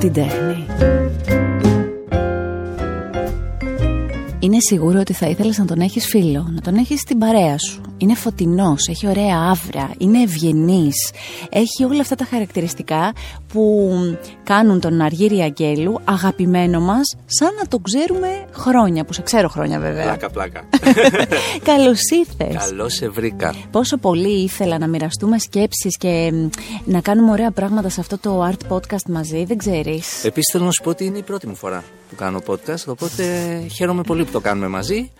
την τέχνη. Είναι σίγουρο ότι θα ήθελες να τον έχεις φίλο, να τον έχεις στην παρέα σου. Είναι φωτεινός, έχει ωραία άβρα, είναι ευγενής, έχει όλα αυτά τα χαρακτηριστικά που κάνουν τον Αργύρι Αγγέλου αγαπημένο μας σαν να τον ξέρουμε χρόνια, που σε ξέρω χρόνια βέβαια. Πλάκα, πλάκα. Καλώς ήρθες. Καλώς σε βρήκα. Πόσο πολύ ήθελα να μοιραστούμε σκέψεις και μ, να κάνουμε ωραία πράγματα σε αυτό το art podcast μαζί, δεν ξέρεις. Επίσης θέλω να σου πω ότι είναι η πρώτη μου φορά που κάνω podcast, οπότε χαίρομαι πολύ που το κάνουμε μαζί,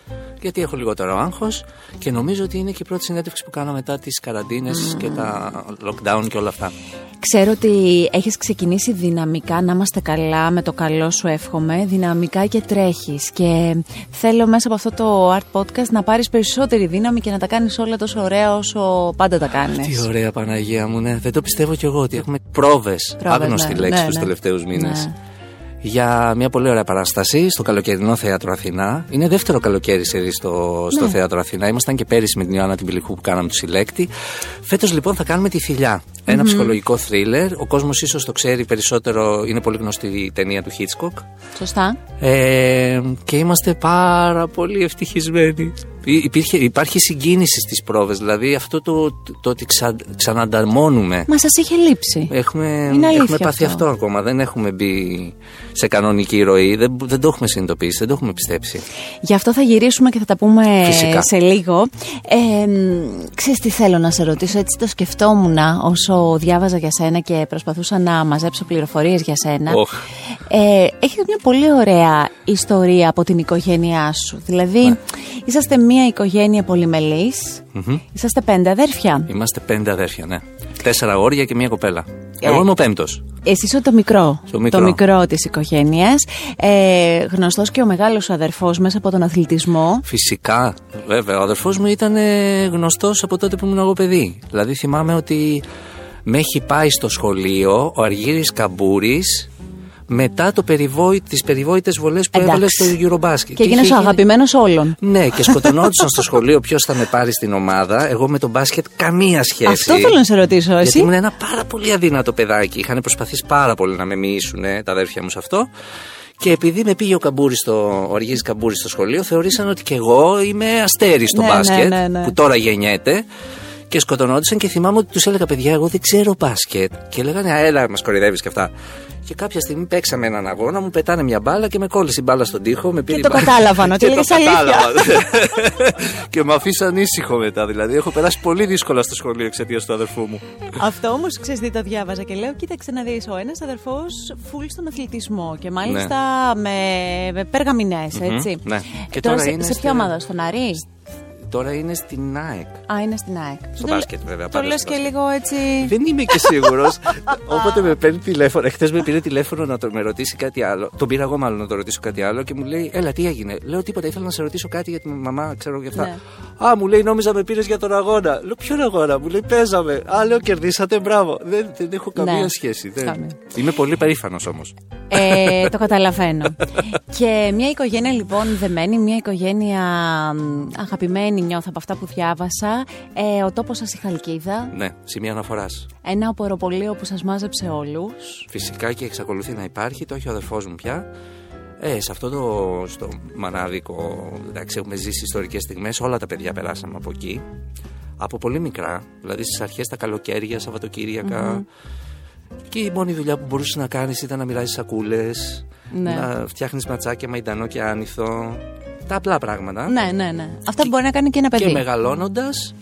γιατί έχω λιγότερο άγχος και νομίζω ότι είναι και η πρώτη συνέντευξη που κάνω μετά τις καραντίνες και τα lockdown και όλα αυτά. Ξέρω ότι έχεις ξεκινήσει δυναμικά, να είμαστε καλά, με το καλό σου εύχομαι, δυναμικά και τρέχεις και θέλω μέσα από αυτό το art podcast να πάρεις περισσότερη δύναμη και να τα κάνεις όλα τόσο ωραία όσο πάντα τα κάνεις. Τι ωραία Παναγία μου, ναι. Δεν το πιστεύω κι εγώ ότι έχουμε πρόβες. Πρόβες, Άγνωστη ναι, λέξη ναι, τους ναι. τελευταίους μήνες. Ναι. Για μια πολύ ωραία παράσταση στο καλοκαιρινό θέατρο Αθηνά. Είναι δεύτερο καλοκαίρι σε δει στο, στο Ναι. θέατρο Αθηνά. Ήμασταν και πέρυσι με την Ιωάννα την Πηλικού που κάναμε του συλλέκτη. Φέτος λοιπόν θα κάνουμε τη θηλιά. Ένα ψυχολογικό θρίλερ. Ο κόσμος ίσως το ξέρει περισσότερο. Είναι πολύ γνωστή η ταινία του Hitchcock. Σωστά. Ε, και είμαστε πάρα πολύ ευτυχισμένοι. Υ- Υπήρχε, υπάρχει συγκίνηση στις πρόβες, δηλαδή αυτό το, το ότι ξα, ξανανταρμώνουμε. Μα σας είχε λείψει. Έχουμε, Είναι αλήθεια έχουμε πάθει αυτό. αυτό. ακόμα, δεν έχουμε μπει σε κανονική ροή, δεν, δεν το έχουμε συνειδητοποιήσει, δεν το έχουμε πιστέψει. Γι' αυτό θα γυρίσουμε και θα τα πούμε Φυσικά. σε λίγο. Ε, μ, ξέρεις τι θέλω να σε ρωτήσω, έτσι το σκεφτόμουν όσο διάβαζα για σένα και προσπαθούσα να μαζέψω πληροφορίες για σένα. Οχ. Ε, έχεις μια πολύ ωραία ιστορία από την οικογένειά σου. Δηλαδή, Ναι. είσαστε μια οικογένεια πολυμελής, είσαστε πέντε αδέρφια. Είμαστε πέντε αδέρφια, ναι. Τέσσερα αγόρια και μία κοπέλα. Ε. Εγώ είμαι ο πέμπτος. Εσύ είσαι το μικρό, Το μικρό. το μικρό της οικογένειας, ε, γνωστός και ο μεγάλος σου αδερφός μέσα από τον αθλητισμό. Φυσικά, βέβαια. Ο αδερφός μου ήταν γνωστός από τότε που ήμουν εγώ παιδί. Δηλαδή θυμάμαι ότι με έχει πάει στο σχολείο ο Αργύρης Καμπούρης μετά το περιβόη, τις περιβόητες βολές που έβαλε στο Eurobasket. Και έγινες είχε ο γίνει- αγαπημένος όλων. Ναι, και σκοτωνόντουσαν στο σχολείο ποιος θα με πάρει στην ομάδα. Εγώ με τον μπάσκετ καμία σχέση. Αυτό θέλω να σε ρωτήσω, Γιατί εσύ; ήμουν ένα πάρα πολύ αδύνατο παιδάκι. Είχαν προσπαθήσει πάρα πολύ να με μοιήσουν τα αδέρφια μου σε αυτό. Και επειδή με πήγε ο Καμπούρης στο, ο Αργύρης Καμπούρης στο σχολείο, θεώρησαν ότι και εγώ είμαι αστέρι στο Ναι, ναι, μπάσκετ, ναι, ναι. που τώρα γεννιέται. Και σκοτωνόντουσαν και θυμάμαι ότι τους έλεγα: Παιδιά, εγώ δεν ξέρω μπάσκετ. Και λέγανε: «Α, Έλα, μας κορυδεύει και αυτά. Και κάποια στιγμή παίξαμε έναν αγώνα, μου πετάνε μια μπάλα και με κόλλησε η μπάλα στον τοίχο. Με πήρε η το μπάλα- κατάλαβαν ότι Και το έλεγες αλήθεια. κατάλαβαν. και με αφήσαν ήσυχο μετά. Δηλαδή, έχω περάσει πολύ δύσκολα στο σχολείο εξαιτίας του αδερφού μου. Αυτό όμως ξέρεις τι το διάβαζα και λέω: Κοίταξε να δεις, ο ένας αδερφός φουλ στον αθλητισμό και μάλιστα με, με περγαμηνέ, έτσι. ναι. Και τώρα, τώρα σε, είναι σε στη- ποια ομάδα, στον Αρή. Τώρα είναι στην ΑΕΚ. Α, είναι στην ΑΕΚ. Στο Το- μπάσκετ, βέβαια, Το πάντα λες στο και μπάσκετ. λίγο έτσι. Δεν είμαι και σίγουρος. Όποτε με παίρνει τηλέφωνο, εχθές με πήρε τηλέφωνο να το, με ρωτήσει κάτι άλλο. Τον πήρα εγώ μάλλον να το ρωτήσω κάτι άλλο και μου λέει: Έλα, τι έγινε; Λέω τίποτα, ήθελα να σε ρωτήσω κάτι για τη μαμά, ξέρω για αυτά. Ναι. Α, μου λέει: Νόμιζα με πήρες για τον αγώνα. Λέω: Ποιον αγώνα, μου λέει: Παίζαμε. Α, λέω: Κερδίσατε, μπράβο. Δεν, δεν έχω καμία Ναι. σχέση. Δεν... Καμία. Είμαι πολύ περήφανος όμως. Ε, το καταλαβαίνω. και μια οικογένεια λοιπόν δεμένη, μια οικογένεια μ, αγαπημένη νιώθω από αυτά που διάβασα. Ε, ο τόπος σας η Χαλκίδα, Ναι, σημεία αναφοράς. ένα οποροπολείο που σας μάζεψε όλους. Φυσικά και εξακολουθεί να υπάρχει, το έχει ο αδερφός μου πια. Ε, σε αυτό το στο μανάδικο, εντάξει, έχουμε ζήσει ιστορικές στιγμές, όλα τα παιδιά περάσαμε από εκεί. Από πολύ μικρά, δηλαδή στις αρχές τα καλοκαίρια, Σαββατοκύριακα. Και η μόνη δουλειά που μπορούσες να κάνεις ήταν να μοιράζεις σακούλες, Ναι. να φτιάχνεις ματσάκια μαϊντανό και άνηθο. Τα απλά πράγματα. Ναι, ναι, ναι. Αυτά που μπορεί να κάνει και ένα παιδί. Και μεγαλώνοντας,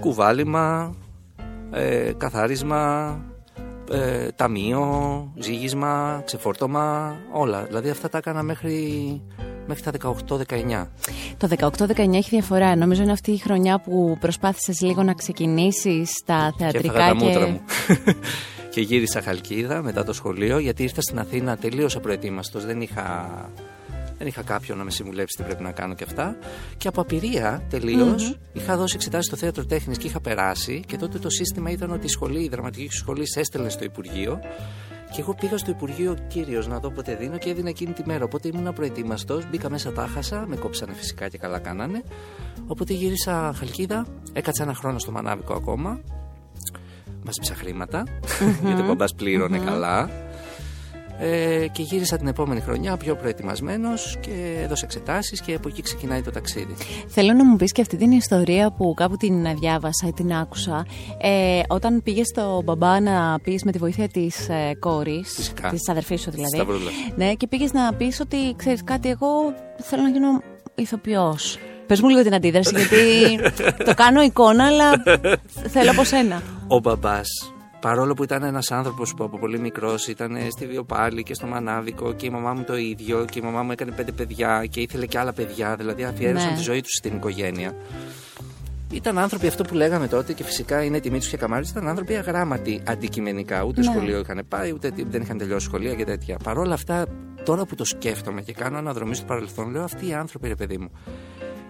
κουβάλιμα, ε, καθάρισμα, ε, ταμείο, ζύγισμα, ξεφόρτωμα, όλα. Δηλαδή αυτά τα έκανα μέχρι, μέχρι τα 18-19. Το 18-19 έχει διαφορά. Νομίζω είναι αυτή η χρονιά που προσπάθησες λίγο να ξεκινήσεις τα Και έφαγα θεατρικά τα μούτρα μου. και γύρισα Χαλκίδα μετά το σχολείο γιατί ήρθα στην Αθήνα τελείως απροετοίμαστος. Δεν είχα, δεν είχα κάποιον να με συμβουλέψει τι πρέπει να κάνω και αυτά. Και από απειρία τελείως, είχα δώσει εξετάσεις στο θέατρο τέχνης και είχα περάσει. Και τότε το σύστημα ήταν ότι η σχολή, η δραματική σχολή σε έστελνε στο Υπουργείο. Και εγώ πήγα στο Υπουργείο κύριος να δω πότε δίνω και έδινα εκείνη τη μέρα. Οπότε ήμουν προετοίμαστο, μπήκα μέσα, τα χάσα, με κόψανε φυσικά και καλά κάνανε. Οπότε γύρισα Χαλκίδα, έκατσα ένα χρόνο στο Μανάβικο ακόμα. Μάζεψα χρήματα, γιατί ο μπαμπάς πλήρωνε καλά. Ε, και γύρισα την επόμενη χρονιά πιο προετοιμασμένος και έδωσα εξετάσεις και από εκεί ξεκινάει το ταξίδι. Θέλω να μου πεις και αυτή την ιστορία που κάπου την διάβασα ή την άκουσα. Ε, όταν πήγες στο μπαμπά να πεις με τη βοήθεια της ε, κόρης, της αδερφής σου δηλαδή. Σταυρούλα. Ναι, και πήγες να πεις ότι ξέρεις κάτι, εγώ θέλω να γίνω ηθοποιός. Πες μου λίγο την αντίδραση, γιατί το κάνω εικόνα, αλλά θέλω από σένα. Ο μπαμπάς παρόλο που ήταν ένας άνθρωπος που από πολύ μικρός ήταν στη Βιοπάλη και στο Μανάβικο και η μαμά μου το ίδιο και η μαμά μου έκανε πέντε παιδιά και ήθελε και άλλα παιδιά, δηλαδή αφιέρωσαν Ναι. τη ζωή τους στην οικογένεια. Ήταν άνθρωποι αυτό που λέγαμε τότε και φυσικά είναι τιμή τους και καμάρι, ήταν άνθρωποι αγράμματοι αντικειμενικά. Ούτε Ναι. σχολείο είχαν πάει, ούτε δεν είχαν τελειώσει σχολεία και τέτοια. Παρ' όλα αυτά, τώρα που το σκέφτομαι και κάνω αναδρομή στο παρελθόν, λέω αυτοί οι άνθρωποι, ρε παιδί μου,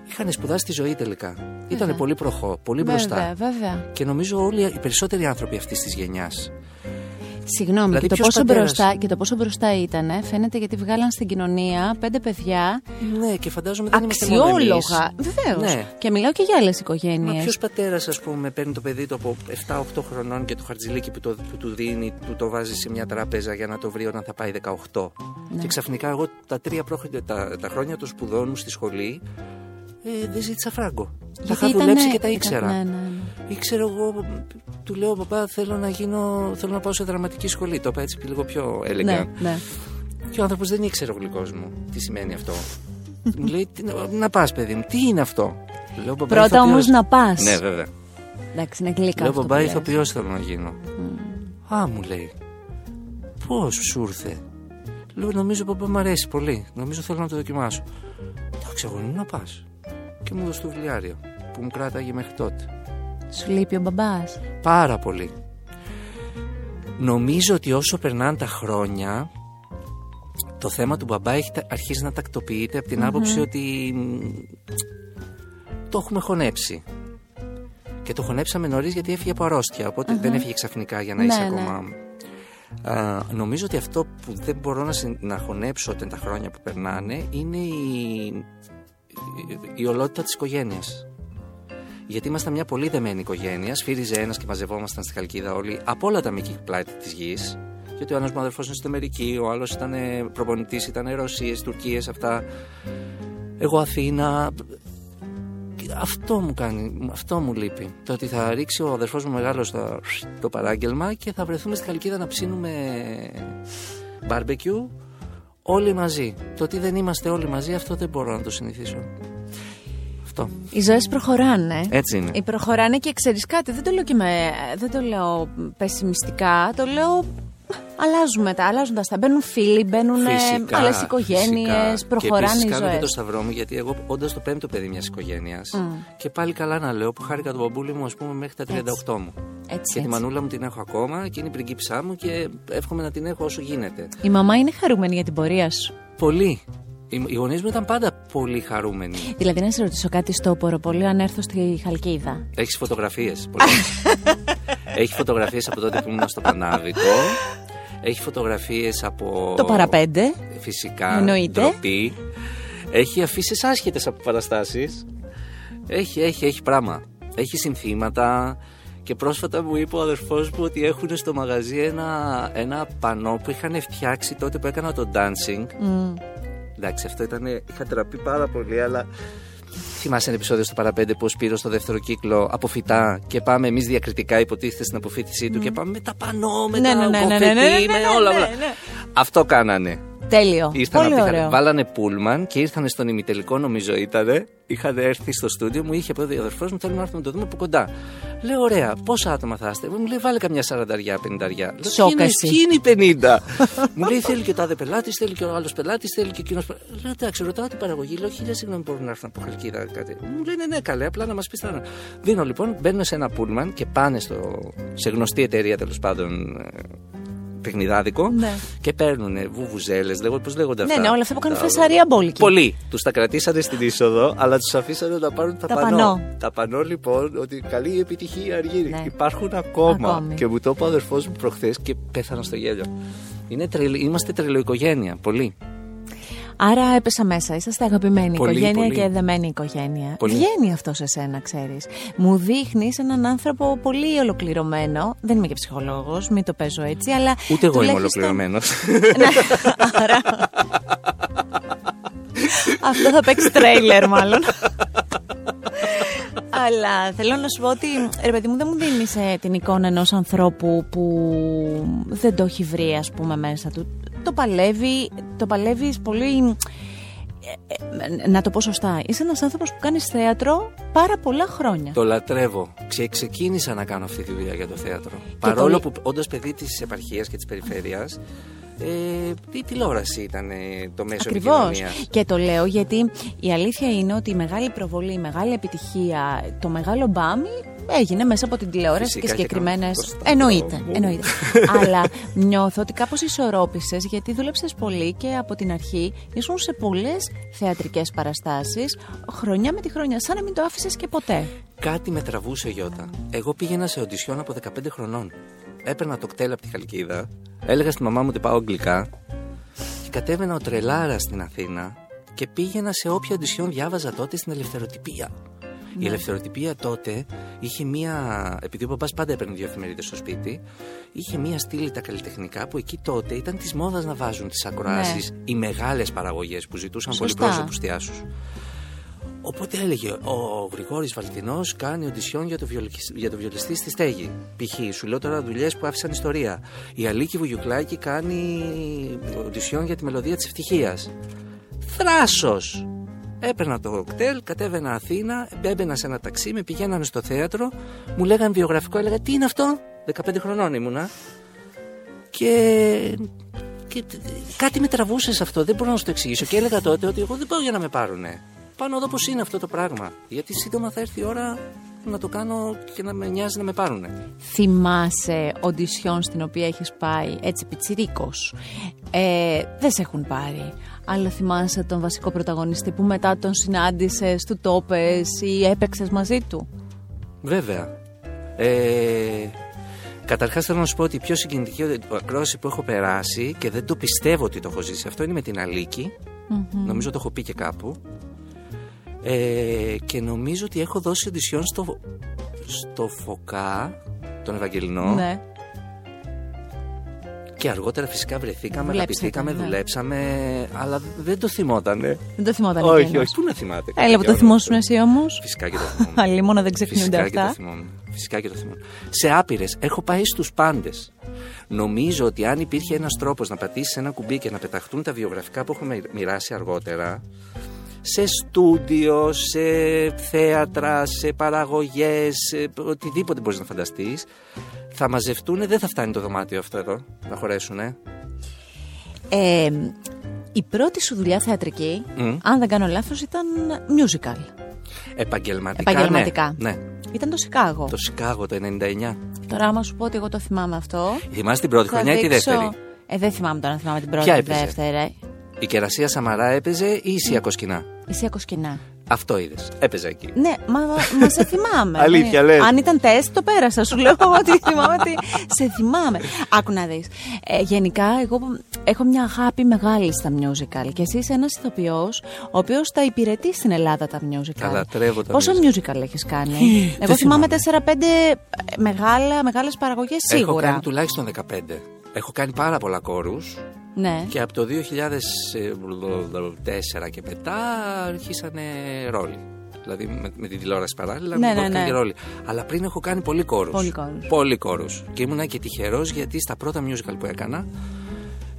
είχαν σπουδάσει τη ζωή τελικά. Ήταν πολύ προχώ, πολύ μπροστά. Βέβαια, βέβαια. Και νομίζω όλοι οι περισσότεροι άνθρωποι αυτής της γενιάς. Συγγνώμη, Δηλαδή, και, το ποιος πόσο πατέρας; μπροστά, και το πόσο μπροστά ήταν, φαίνεται γιατί βγάλαν στην κοινωνία πέντε παιδιά Ναι, και φαντάζομαι δεν είμαστε μόνο εμείς. αξιόλογα. Βεβαίως. Ναι. Και μιλάω και για άλλες Μα οικογένειε. ποιος πατέρας, ας πούμε, παίρνει το παιδί του από 7-8 χρονών και το χαρτζηλίκι που, το, που του δίνει, του το βάζει σε μια τράπεζα για να το βρει όταν θα πάει 18. Ναι. Και ξαφνικά εγώ τα τρία πρόχ- τα, τα χρόνια των σπουδών μου στη σχολή ε, δεν ζήτησα φράγκο. Τα Γιατί είχα ήτανε- δουλέψει και τα ήταν- ήξερα. ναι, ναι, ναι. Ήξερα εγώ, του λέω, παπά, θέλω να, γίνω, θέλω να πάω σε δραματική σχολή. Το είπα έτσι λίγο πιο έλεγα. Ναι, ναι. Και ο άνθρωπος δεν ήξερε ο γλυκός μου τι σημαίνει αυτό. μου λέει, «Τι να, να πας, παιδί μου, τι είναι αυτό; Λέω, «Μπαμπά, Πρώτα ηθοποιός». όμως να πας. Ναι, βέβαια. Εντάξει, είναι γλυκά. Λέω, αυτό που μπαμπά, λες. ηθοποιός θέλω να γίνω. Α, μου λέει. Πώς σου ήρθε; Λέω, νομίζω παπά μου αρέσει πολύ. Νομίζω θέλω να το δοκιμάσω. Εντάξει, εγώ να πας. Και μου έδωσε το βιβλιάριο που μου κράταγε μέχρι τότε. Σου λείπει ο μπαμπάς. Πάρα πολύ. Νομίζω ότι όσο περνάνε τα χρόνια, το θέμα του μπαμπά έχει τα- αρχίσει να τακτοποιείται από την άποψη ότι μ, το έχουμε χωνέψει. Και το χωνέψαμε νωρίς γιατί έφυγε από αρρώστια. οπότε δεν έφυγε ξαφνικά για να Ναι, είσαι ναι. ακόμα. Α, νομίζω ότι αυτό που δεν μπορώ να, συν- να χωνέψω όταν τα χρόνια που περνάνε είναι η, η, η ολότητα της οικογένειας. Γιατί ήμασταν μια πολύ δεμένη οικογένεια. Σφύριζε ένας και μαζευόμασταν στη Χαλκίδα όλοι από όλα τα μήκη πλάτη της γης. Γιατί ο ένας μου αδερφό είναι στην Αμερική, ο άλλος ήταν προπονητής, ήταν Ρωσίες, Τουρκίες, αυτά. Εγώ Αθήνα. Αυτό μου κάνει, αυτό μου λείπει. Το ότι θα ρίξει ο αδερφός μου μεγάλο το, το παράγγελμα και θα βρεθούμε στη Χαλκίδα να ψήνουμε barbecue όλοι μαζί. Το ότι δεν είμαστε όλοι μαζί, αυτό δεν μπορώ να το συνηθίσω. Αυτό. Οι ζωές προχωράνε. Έτσι είναι. Οι προχωράνε και ξέρεις κάτι. Δεν το λέω και με. Δεν το λέω πεσημιστικά. Το λέω. Αλλάζουμε τα, αλλάζουν τα στα. Μπαίνουν φίλοι, μπαίνουν άλλες οικογένειες, προχωράνε και οι κάνω και ζωές. το σταυρό μου γιατί εγώ όντας το πέμπτο παιδί μιας οικογένειας και πάλι καλά να λέω που χάρηκα τον μπαμπούλη μου ας πούμε μέχρι τα 38 μου. Έτσι, Και τη έτσι. μανούλα μου την έχω ακόμα και είναι η πριγκίψά μου και εύχομαι να την έχω όσο γίνεται. Η μαμά είναι χαρούμενη για την πορεία σου. Πολύ. Οι, οι γονείς μου ήταν πάντα πολύ χαρούμενοι. Δηλαδή, να σε ρωτήσω κάτι στο Ποροπολείο αν έρθω στη Χαλκίδα. Έχεις φωτογραφίες. Έχεις φωτογραφίες από τότε που ήμουν στο Πανάδικο. Έχει φωτογραφίες από. Το παραπέντε. Φυσικά. Εννοείται. Ντροπή. Έχει αφήσεις άσχετες από παραστάσεις. Έχει, έχει, έχει πράγμα. Έχει συνθήματα. Και πρόσφατα μου είπε ο αδερφός μου ότι έχουν στο μαγαζί ένα, ένα πανό που είχαν φτιάξει τότε που έκανα το dancing. Εντάξει, αυτό ήταν. Είχα τραπεί πάρα πολύ, αλλά. Θυμάσαι ένα επεισόδιο στο Παραπέντε που ο Σπύρος στο δεύτερο κύκλο αποφυτά και πάμε εμείς διακριτικά, υποτίθεται στην αποφύτισή του και πάμε με τα πανό, με Ναι, τα ναι, ναι, ναι, κοφετή, ναι, ναι, ναι, με ναι, όλα. ναι, όλα. ναι. Αυτό κάνανε. Τέλειο. Ήρθαν Πολύ από τη ωραίο. Χαλ- Βάλανε πούλμαν και ήρθαν στον ημιτελικό, νομίζω ήτανε. Είχαν έρθει στο στούντιο, μου είχε πει ο αδερφός μου: Θέλουμε να έρθουμε να το δούμε από κοντά. Λέω: Ωραία, πόσα άτομα θα είστε; Μου λέει: Βάλε καμιά σαρανταριά, πενηνταριά. Λέω: Σόκα «Ποιοι είναι- εσύ». Ποιοι είναι οι 50. μου λέει: Θέλει και ο τάδε πελάτης, θέλει και ο άλλος πελάτης, θέλει και εκείνος. Λέω: Εντάξει, ρωτάω την παραγωγή. Λέω: Χίλια συγγνώμη, μπορούν να έρθουν από Χαλκίδα κάτι. Μου λέει: Ναι, ναι, καλέ, απλά να μας πεις τώρα. Δίνω λοιπόν, μπαίνω σε ένα πούλμαν και πάνε στο, σε γνωστή εταιρεία τέλος πάντων ε, παιχνιδάδικο Ναι. και παίρνουν βουβουζέλες, λέγω, πώς λέγονται Ναι, αυτά; ναι, όλα αυτά που κάνουν Τα- φασαρία μπόλικη. Πολλοί. Τους τα κρατήσανε στην είσοδο, αλλά τους αφήσανε να πάρουν τα, Τα πανό. πανό. Τα πανό λοιπόν, ότι καλή επιτυχία αργή. Ναι. Υπάρχουν ακόμα. Ακόμη. Και μου το είπε ο αδερφός μου προχθές και πέθανα στο γέλιο. Είναι τρελ, είμαστε τρελοοικογένεια, πολύ. Άρα έπεσα μέσα. Είσαστε αγαπημένη Πολύ, οικογένεια πολύ. και δεμένη οικογένεια. Πολύ. Βγαίνει αυτό σε σένα, ξέρεις. Μου δείχνεις έναν άνθρωπο πολύ ολοκληρωμένο. Δεν είμαι και ψυχολόγος, μην το παίζω έτσι, αλλά. Ούτε εγώ είμαι τουλάχιστον- ολοκληρωμένος. Ναι, άρα. Αυτό θα παίξει τρέιλερ, μάλλον. Αλλά θέλω να σου πω ότι ρε παιδί μου δεν μου δίνεις την εικόνα ενός ανθρώπου που δεν το έχει βρει ας πούμε μέσα του. Το παλεύει, το παλεύεις πολύ... ε, ε, να το πω σωστά, είσαι ένας άνθρωπος που κάνεις θέατρο πάρα πολλά χρόνια. το λατρεύω. Ξε, ξεκίνησα να κάνω αυτή τη δουλειά για το θέατρο. το Παρόλο λύ- που όντως παιδί της επαρχίας και της περιφέρειας, ε, η τηλεόραση ήταν ε, το μέσο Ακριβώς. επικοινωνίας; Και το λέω γιατί η αλήθεια είναι ότι η μεγάλη προβολή, η μεγάλη επιτυχία, το μεγάλο μπάμι έγινε μέσα από την τηλεόραση Φυσικά και και συγκεκριμένε. κάνω το σταυρό Εννοείται, μου. εννοείται. Αλλά νιώθω ότι κάπως ισορρόπησες γιατί δούλεψες πολύ και από την αρχή ήσουν σε πολλές θεατρικές παραστάσεις χρονιά με τη χρονιά, σαν να μην το άφησες και ποτέ. Κάτι με τραβούσε Γιώτα. Εγώ πήγαινα σε οντισιόν από 15 χρονών. Έπαιρνα το κτέλ από τη Χαλκίδα, έλεγα στη μαμά μου ότι πάω αγγλικά και κατέβαινα ο τρελάρας στην Αθήνα και πήγαινα σε όποια οντισιόν διάβαζα τότε στην ελευθεροτυπία. Η ελευθεροτυπία τότε είχε μία. Επειδή ο παπάς πάντα έπαιρνε δύο εφημερίδες στο σπίτι, είχε μία στήλη τα καλλιτεχνικά που εκεί τότε ήταν της μόδας να βάζουν τις ακροάσεις οι μεγάλες παραγωγές που ζητούσαν Σωστά. πολυπρόσωπους θεάσου. Οπότε έλεγε ο Γρηγόρης Βαλτινός κάνει οντισιόν για το, βιολικ- για το βιολιστή στη στέγη. Π.χ. σου λέω τώρα δουλειές που άφησαν ιστορία. Η Αλίκη Βουγιουκλάκη κάνει οντισιόν για τη μελωδία της ευτυχίας. Θράσος! Έπαιρνα το κτέλ, κατέβαινα Αθήνα, έμπαινα σε ένα ταξί, με πηγαίνανε στο θέατρο, μου λέγανε βιογραφικό, έλεγα τι είναι αυτό, 15 χρονών ήμουνα. Και, και τ- κάτι με τραβούσε σε αυτό, δεν μπορώ να σου το εξηγήσω. Και έλεγα τότε ότι εγώ δεν πάω για να με πάρουνε. Πάνω εδώ πώ είναι αυτό το πράγμα. Γιατί σύντομα θα έρθει η ώρα να το κάνω και να με νοιάζει να με πάρουνε. Θυμάσαι οντισιόν στην οποία έχεις πάει έτσι πιτσιρίκος; Ε, δεν σε έχουν πάρει. Αλλά θυμάσαι τον βασικό πρωταγωνιστή που μετά τον συνάντησες, του το είπες ή έπαιξες μαζί του; Βέβαια. Ε, Καταρχάς θέλω να σου πω ότι η πιο συγκινητική ακρόαση που έχω περάσει και δεν το πιστεύω ότι το έχω ζήσει αυτό είναι με την αλικη Νομίζω το έχω πει και κάπου. Ε, και νομίζω ότι έχω δώσει οντισιόν στο, στο Φωκά, τον Ευαγγελινό. Ναι. Και αργότερα φυσικά βρεθήκαμε, Δουλέψατε, αγαπηθήκαμε, ναι. δουλέψαμε, αλλά δεν το θυμότανε. Δεν το θυμόταν όχι, εκείνος. όχι, πού να θυμάται. Έλα που το κάποιο θυμόσουν άλλο. εσύ όμως. Φυσικά και το θυμόμαι. Αλλήμωνα δεν ξεχνιούνται Φυσικά και το αυτά. θυμόμαι. Φυσικά και το θυμόμαι. Σε άπειρες. Έχω πάει στους πάντες. Νομίζω ότι αν υπήρχε ένας τρόπος να πατήσεις ένα κουμπί και να πεταχτούν τα βιογραφικά που έχουμε μοιράσει αργότερα, σε στούντιο, σε θέατρα, σε παραγωγές, σε οτιδήποτε μπορείς να φανταστείς, θα μαζευτούν. Δεν θα φτάνει το δωμάτιο αυτό εδώ να χωρέσουν. Ε, η πρώτη σου δουλειά θεατρική, Μμ. αν δεν κάνω λάθος, ήταν musical. Επαγγελματικά. Επαγγελματικά. Ναι. ναι. Ήταν το Σικάγο. Το Σικάγο το 99. Τώρα, άμα σου πω ότι εγώ το θυμάμαι αυτό. Θυμάσαι την πρώτη θα χρονιά ή τη δείξω- δεύτερη; Ε, δεν θυμάμαι τώρα να θυμάμαι την πρώτη Ποια ή έπαιζε; τη δεύτερη. Η κερασία Σαμαρά έπαιζε ή η Σία Κοσκινά; Εσύ Κοσκινά. Αυτό είδες. Έπαιζε εκεί. Ναι, μα, μα σε θυμάμαι. Αλήθεια, Ναι. λες. Αν ήταν τεστ, το πέρασα. Σου λέω ότι θυμάμαι ότι σε θυμάμαι. Άκου να δεις. Ε, γενικά, εγώ έχω μια αγάπη μεγάλη στα musical. Και εσύ είσαι ένας ηθοποιός, ο οποίος τα υπηρετεί στην Ελλάδα τα musical. Τα λατρεύω τα Πόσα musical. musical έχεις κάνει; δεν εγώ θυμάμαι θυμάμαι. 4-5 μεγάλα, μεγάλες παραγωγές Έχω σίγουρα. κάνει τουλάχιστον 15. Έχω κάνει πάρα πολλά κόρους Ναι. και από το 2004 και μετά αρχίσανε ρόλοι. Δηλαδή με, με την τηλεόραση παράλληλα Ναι, μου ναι, δόθηκαν ναι. και ρόλοι. Αλλά πριν έχω κάνει πολύ κόρους. Πολύ κόρους. Πολύ κόρους. Και ήμουνα και τυχερός γιατί στα πρώτα musical που έκανα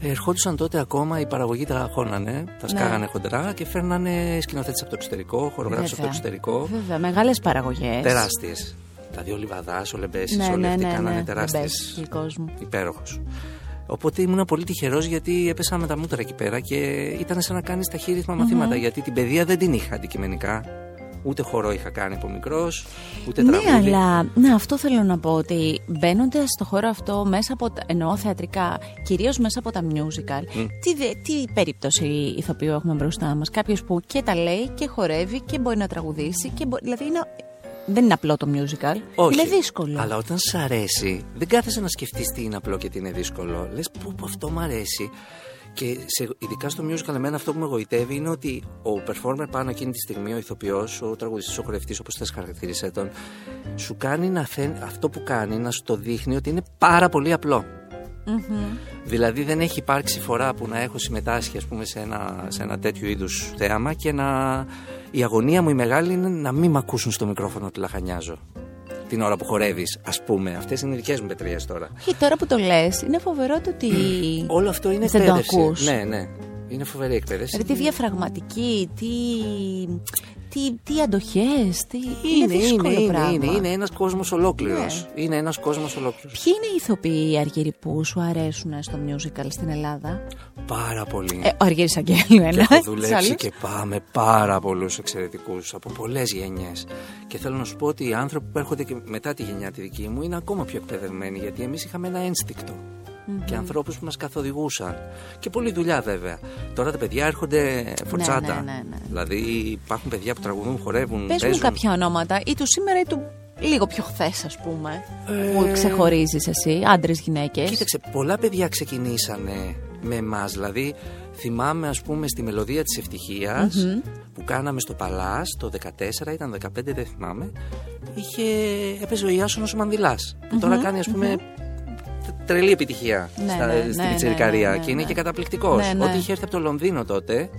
ερχόντουσαν τότε ακόμα οι παραγωγοί τα χώνανε, Ναι. τα σκάγανε χοντρά και φέρνανε σκηνοθέτες από το εξωτερικό, χορογράφους από το Βέβαια. εξωτερικό. Βέβαια, μεγάλες παραγωγές. Τεράστιες. Δηλαδή ο Λιβαδάς, ο Λεμπέση, Ναι, όλοι ναι, αυτοί ναι, κάνανε ναι. τεράστιες. Λεμπέσης, γλυκός μου. Υπέροχος. Οπότε ήμουν πολύ τυχερός γιατί έπεσα με τα μούτρα εκεί πέρα και ήταν σαν να κάνεις ταχύρυθμα μαθήματα. Γιατί την παιδεία δεν την είχα αντικειμενικά. Ούτε χορό είχα κάνει από μικρός, ούτε Ναι, τραγούδι. αλλά ναι, αυτό θέλω να πω ότι μπαίνοντας στο χώρο αυτό μέσα από τα, εννοώ θεατρικά, κυρίως μέσα από τα musical, τι, δε- τι περίπτωση ηθοποιού έχουμε μπροστά μας; Κάποιος που και τα λέει και χορεύει και μπορεί να τραγουδήσει. Και μπο- δηλαδή είναι, δεν είναι απλό το musical. Όχι. Είναι δύσκολο. Αλλά όταν σ' αρέσει, δεν κάθεσαι να σκεφτείς τι είναι απλό και τι είναι δύσκολο. Λες, πού, πού αυτό μ' αρέσει. Και σε, ειδικά στο musical, εμένα αυτό που με γοητεύει είναι ότι ο performer πάνω εκείνη τη στιγμή, ο ηθοποιός, ο τραγουδιστής, ο χορευτής, όπως θες χαρακτηρίσέ τον, σου κάνει να θε, αυτό που κάνει να σου το δείχνει ότι είναι πάρα πολύ απλό. Μμμ. Δηλαδή δεν έχει υπάρξει φορά που να έχω συμμετάσχει ας πούμε, σε, ένα, σε ένα τέτοιο είδους θέαμα και να... η αγωνία μου η μεγάλη είναι να μην με ακούσουν στο μικρόφωνο ότι λαχανιάζω. Την ώρα που χορεύεις, ας πούμε. Αυτές είναι οι δικές μου πετρίες τώρα. Και τώρα που το λες, είναι φοβερό το ότι. Όλο αυτό είναι Δεν το εκπαίδευση. ακούς. Ναι, ναι. Είναι φοβερή εκπαίδευση. Δηλαδή τι διαφραγματική, τι. Τι, τι αντοχές, τι. είναι, δύσκολο είναι, είναι, πράγμα. είναι, είναι ένας κόσμος ολόκληρος. Ναι. Είναι ένας κόσμος ολόκληρος. Ποιοι είναι οι ηθοποιοί αργυροί που σου αρέσουν στο musical στην Ελλάδα; Πάρα πολύ. Ε, ο Αργύρης Αγγέλου Και ένας. έχω Τους δουλέψει άλλους. και πάμε πάρα πολλούς εξαιρετικούς από πολλές γενιές. Και θέλω να σου πω ότι οι άνθρωποι που έρχονται και μετά τη γενιά τη δική μου είναι ακόμα πιο εκπαιδευμένοι γιατί εμείς είχαμε ένα ένστικτο. Και ανθρώπους που μας καθοδηγούσαν. Και πολλή δουλειά βέβαια. Τώρα τα παιδιά έρχονται φορτσάτα. ναι, ναι, ναι. Δηλαδή υπάρχουν παιδιά που τραγουδούν, χορεύουν, Πες μου παίζουν. κάποια ονόματα, ή του σήμερα ή του λίγο πιο χθες, ας πούμε. Ε, Που ξεχωρίζεις εσύ, άντρες, γυναίκες. Κοίταξε, πολλά παιδιά ξεκινήσανε με εμάς. Δηλαδή, θυμάμαι, ας πούμε, στη μελωδία της ευτυχιας που κάναμε στο Παλάς το 14, ήταν 15, δεν θυμάμαι. Είχε, έπαιζε ο Ιάσονος ο Μανδυλάς, που τώρα κάνει, ας πούμε, τρελή επιτυχία Ναι, στα, ναι, στην ναι, πιτσιρικαρία ναι, ναι, και είναι ναι. και καταπληκτικός. Ναι, ναι. Ότι είχε έρθει από το Λονδίνο τότε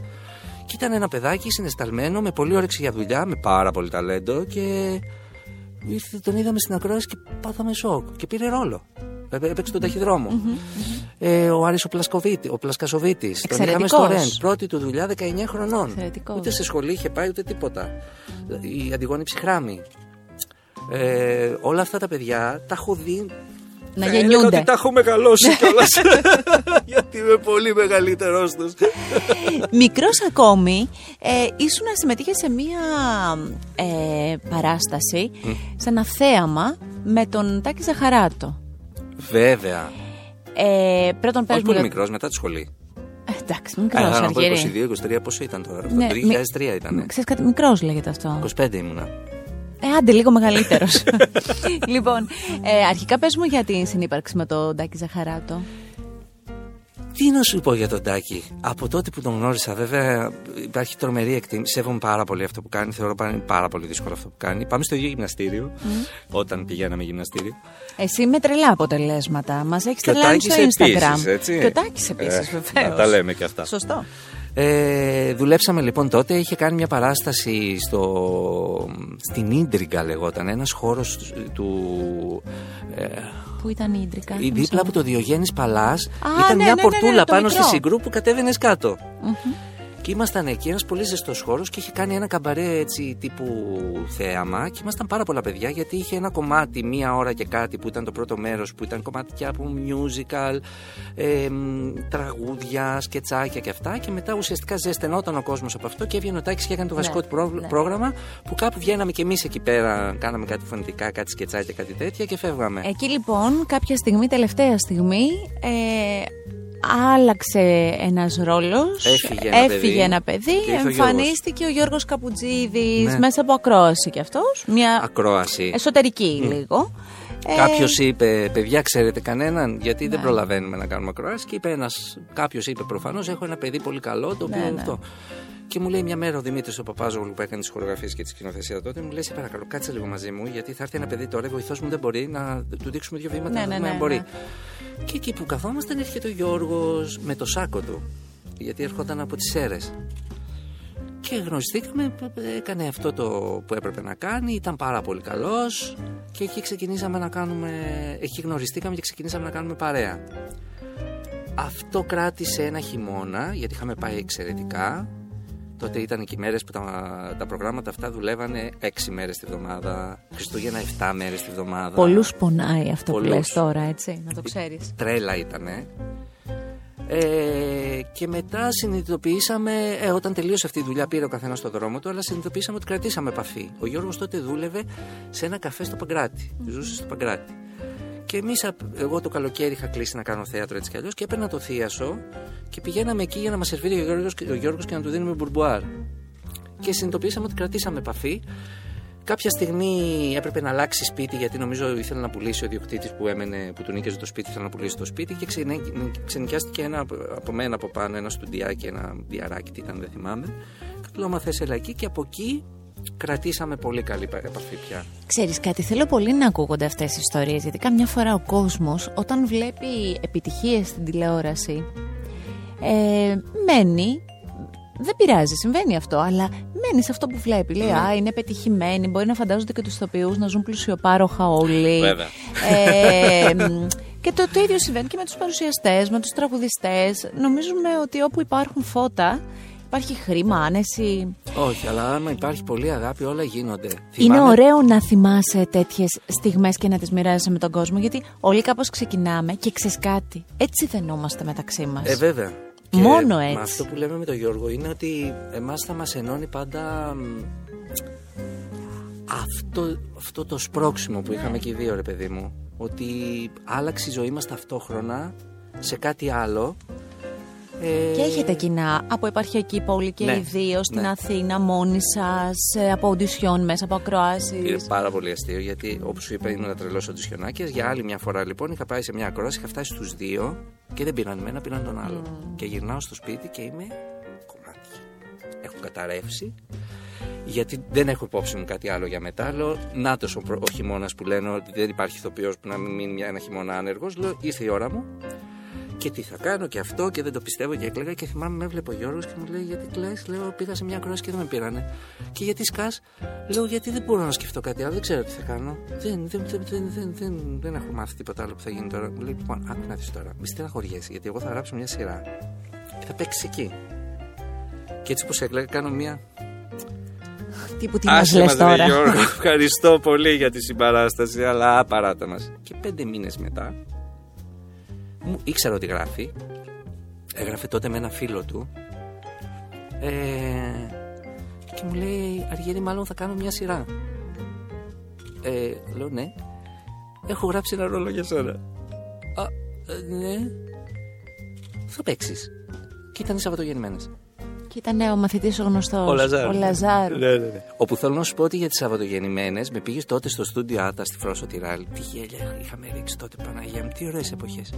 και ήταν ένα παιδάκι συνεσταλμένο με πολύ όρεξη για δουλειά, με πάρα πολύ ταλέντο και ήρθε, τον είδαμε στην ακρόαση και πάθαμε σοκ και πήρε ρόλο. Ε, Έπαιξε τον ταχυδρόμο. Ε, ο Άρης ο, Πλασκοβίτη, ο Πλασκασοβίτης. Τον είχαμε στο Εξαιρετικός. Ρεντ. Πρώτη του δουλειά 19 χρονών. Εξαιρετικός. Ούτε σε σχολή είχε πάει ούτε τίποτα. Η Αντιγόνη Ψυχράμη. Ε, όλα αυτά τα παιδιά τα έχω δει Να θα έλεγα γεννιούνται. ότι τα έχω μεγαλώσει κιόλας. Γιατί είμαι πολύ μεγαλύτερό τους. Μικρός ακόμη, ε, ήσουν να συμμετείχες σε μία ε, παράσταση, σε ένα θέαμα με τον Τάκη Ζαχαράτο. Βέβαια. Ε, πρώτον, πες Όχι μου. πολύ για- μικρός, μετά τη σχολή. Ε, εντάξει, μικρός Α, να πω Αργύρη. 22-23, πόσο ήταν τώρα. Αυτό, Ναι, το 2003 ήταν. Ξέρεις κάτι, μικρός λέγεται αυτό. 25 ήμουνα. Ε, άντε, λίγο μεγαλύτερος. λοιπόν, ε, αρχικά πες μου για την συνύπαρξη με τον Τάκη Ζαχαράτο. Τι να σου πω για τον Τάκη. Από τότε που τον γνώρισα, βέβαια, υπάρχει τρομερή εκτίμηση. Σέβομαι πάρα πολύ αυτό που κάνει. Θεωρώ πάρα, πάρα πολύ δύσκολο αυτό που κάνει. Πάμε στο ίδιο γυμναστήριο, όταν πηγαίναμε γυμναστήριο. Εσύ με τρελά αποτελέσματα. Μας έχεις Και ο τρελάνει στο Τάκης Instagram. επίσης, έτσι. Και ο Τάκης επίσης, Ε, βεβαίως. να τα λέμε και αυτά. Σωστό. Ε, δουλέψαμε λοιπόν τότε, είχε κάνει μια παράσταση στο, στην Ίντριγκα λεγόταν, ένας χώρος του... Ε, Πού ήταν η Ίντρικα. η δίπλα από το Διογέννης Παλάς Α, ήταν ναι, μια ναι, ναι, πορτούλα ναι, το πάνω στη μικρό. Συγκρού που κατέβαινες κάτω. Και ήμασταν εκεί, ένας πολύ ζεστός χώρος και είχε κάνει ένα καμπαρέ έτσι τύπου θέαμα. Και ήμασταν πάρα πολλά παιδιά γιατί είχε ένα κομμάτι, μία ώρα και κάτι που ήταν το πρώτο μέρος, που ήταν κομμάτια από musical, ε, μ, τραγούδια, σκετσάκια και αυτά. Και μετά ουσιαστικά ζεσθενόταν ο κόσμος από αυτό και έβγαινε ο Τάκης και έκανε το βασικό Ναι, του πρό- ναι. πρόγραμμα. Που κάπου βγαίναμε κι εμείς εκεί πέρα, κάναμε κάτι φωνητικά, κάτι σκετσάκια, κάτι τέτοια και φεύγαμε. Εκεί λοιπόν, κάποια στιγμή, τελευταία στιγμή, ε, άλλαξε ένας ρόλος. Έφυγε ένα παιδί. ένα παιδί, Και ήρθε ο εμφανίστηκε ο Γιώργος Καπουτζίδης Ναι. μέσα από ακρόαση κι αυτός. Μια Ακρόαση. εσωτερική λίγο. Ε, Κάποιο είπε, παιδιά, ξέρετε κανέναν, γιατί δεν Ναι. προλαβαίνουμε να κάνουμε ακροάσει. Και είπε ένας, κάποιος είπε προφανώς, έχω ένα παιδί πολύ καλό, το οποίο Ναι, ναι. Αυτό. Και μου λέει μια μέρα ο Δημήτρης ο Παπάζογλου που έκανε τις χορογραφίες και τη σκηνοθεσία τότε, μου λέει: Σε παρακαλώ, κάτσε λίγο μαζί μου, γιατί θα έρθει ένα παιδί τώρα, βοηθό μου δεν μπορεί να του δείξουμε δύο βήματα Ναι, να ναι, δούμε ναι, αν μπορεί. ναι. Και εκεί που καθόμασταν έρχεται ο Γιώργος με το σάκο του, γιατί ερχόταν από τις Σέρες. Και γνωριστήκαμε, έκανε αυτό το που έπρεπε να κάνει, ήταν πάρα πολύ καλός και εκεί ξεκινήσαμε να κάνουμε, εκεί γνωριστήκαμε και ξεκινήσαμε να κάνουμε παρέα. Αυτό κράτησε ένα χειμώνα, γιατί είχαμε πάει εξαιρετικά. Τότε ήταν και οι μέρες που τα, τα προγράμματα αυτά δουλεύανε 6 μέρες τη βδομάδα, Χριστούγεννα 7 μέρες τη βδομάδα. Πολλούς πονάει αυτό Πολλούς. που λες τώρα, έτσι, να το ξέρεις. Τρέλα ήτανε. Ε, και μετά συνειδητοποιήσαμε, ε, όταν τελείωσε αυτή η δουλειά, πήρε ο καθένας το δρόμο του, αλλά συνειδητοποιήσαμε ότι κρατήσαμε επαφή. Ο Γιώργος τότε δούλευε σε ένα καφέ στο Παγκράτη. Ζούσε στο Παγκράτη. Και εμείς, εγώ το καλοκαίρι είχα κλείσει να κάνω θέατρο έτσι κι αλλιώς και έπαιρνα το θίασο και πηγαίναμε εκεί για να μας σερβίρει ο Γιώργος, ο Γιώργος και να του δίνουμε μπουρμπουάρ. Και συνειδητοποιήσαμε ότι κρατήσαμε επαφή. Κάποια στιγμή έπρεπε να αλλάξει σπίτι γιατί νομίζω ήθελε να πουλήσει ο ιδιοκτήτης που, έμενε, που του νίκησε το σπίτι, ήθελε να πουλήσει το σπίτι και ξενικιάστηκε ένα από μένα από πάνω, ένα στουντιάκι, ένα διαράκι, τι ήταν, δεν θυμάμαι. Και του λέω: Μα θες εκεί και από εκεί κρατήσαμε πολύ καλή επαφή πια. Ξέρεις κάτι, θέλω πολύ να ακούγονται αυτές οι ιστορίες γιατί καμιά φορά ο κόσμος όταν βλέπει επιτυχίες στην τηλεόραση ε, μένει δεν πειράζει, συμβαίνει αυτό, αλλά μένει σε αυτό που βλέπει. Λέει, ναι. Α, είναι πετυχημένοι. Μπορεί να φαντάζονται και τους ηθοποιού να ζουν πλουσιοπάροχα όλοι. Βέβαια. Ε, και το, το ίδιο συμβαίνει και με τους παρουσιαστές, με τους τραγουδιστές. Νομίζουμε ότι όπου υπάρχουν φώτα, Υπάρχει χρήμα, άνεση; Όχι, αλλά άμα υπάρχει πολύ αγάπη, όλα γίνονται. Είναι ωραίο να θυμάσαι τέτοιες στιγμές και να τις μοιράζεσαι με τον κόσμο, γιατί όλοι κάπως ξεκινάμε και ξέρεις κάτι. Έτσι δενόμαστε μεταξύ μας. Ε, βέβαια. Μόνο έτσι. αυτό που λέμε με τον Γιώργο είναι ότι εμάς θα μας ενώνει πάντα αυτό, αυτό το σπρώξιμο που είχαμε και οι δύο, ρε παιδί μου. Ότι άλλαξε η ζωή μας ταυτόχρονα σε κάτι άλλο ε... Και έχετε κοινά από επαρχιακή πόλη και ναι, οι δύο στην ναι. Αθήνα, μόνοι σας, ε, από οντισιόν μέσα από ακροάσεις. Είναι πάρα πολύ αστείο γιατί, όπως σου είπα, ήμουν ένα τρελό οντισιονάκια. Για άλλη μια φορά λοιπόν είχα πάει σε μια ακρόαση, είχα φτάσει στους δύο και δεν πήραν εμένα, πήραν τον άλλο. Και γυρνάω στο σπίτι και είμαι κομμάτι. Έχω καταρρεύσει. Γιατί δεν έχω υπόψη μου κάτι άλλο για μετά. Λέω, να ο, ο χειμώνας που λένε ότι δεν υπάρχει ηθοποιός που να μην μείνει ένα χειμώνα άνεργος. Λέω, ήρθε η ώρα μου και τι θα κάνω και αυτό και δεν το πιστεύω και έκλαιγα και θυμάμαι με έβλεπε ο Γιώργος και μου λέει γιατί κλαις, λέω πήγα σε μια κρόση και δεν με πήρανε και γιατί σκάς, λέω γιατί δεν μπορώ να σκεφτώ κάτι άλλο, δεν ξέρω τι θα κάνω δεν, δεν, δεν, δεν, δεν, δεν, δεν έχω μάθει τίποτα άλλο που θα γίνει τώρα μου λέει λοιπόν άκου να δεις τώρα, μη στεναχωριέσαι γιατί εγώ θα γράψω μια σειρά και θα παίξεις εκεί και έτσι πως έκλαιγα κάνω μια τι που τι μας λες τώρα. Γιώργο, ευχαριστώ πολύ για τη συμπαράσταση, αλλά παράτα μας. Και πέντε μήνες μετά, μου ήξερα ότι γράφει. Έγραφε τότε με ένα φίλο του. Ε, και μου λέει, Αργύρι, μάλλον θα κάνω μια σειρά. Ε, λέω, ναι. Έχω γράψει ένα ρόλο για σένα. Α, ε, ναι. Θα παίξεις. Και ήταν οι Σαββατογεννημένες. Και ήταν ο μαθητής ο γνωστός. Ο Λαζάρου. Ο Λαζάρου. Ναι, ναι, ναι. Όπου θέλω να σου πω ότι για τις Σαββατογεννημένες με πήγες τότε στο στούντιο Άτας στη Φρόσο Τυράλ. Τι γέλια είχαμε ρίξει τότε, Παναγία μου, τι ωραίες εποχές.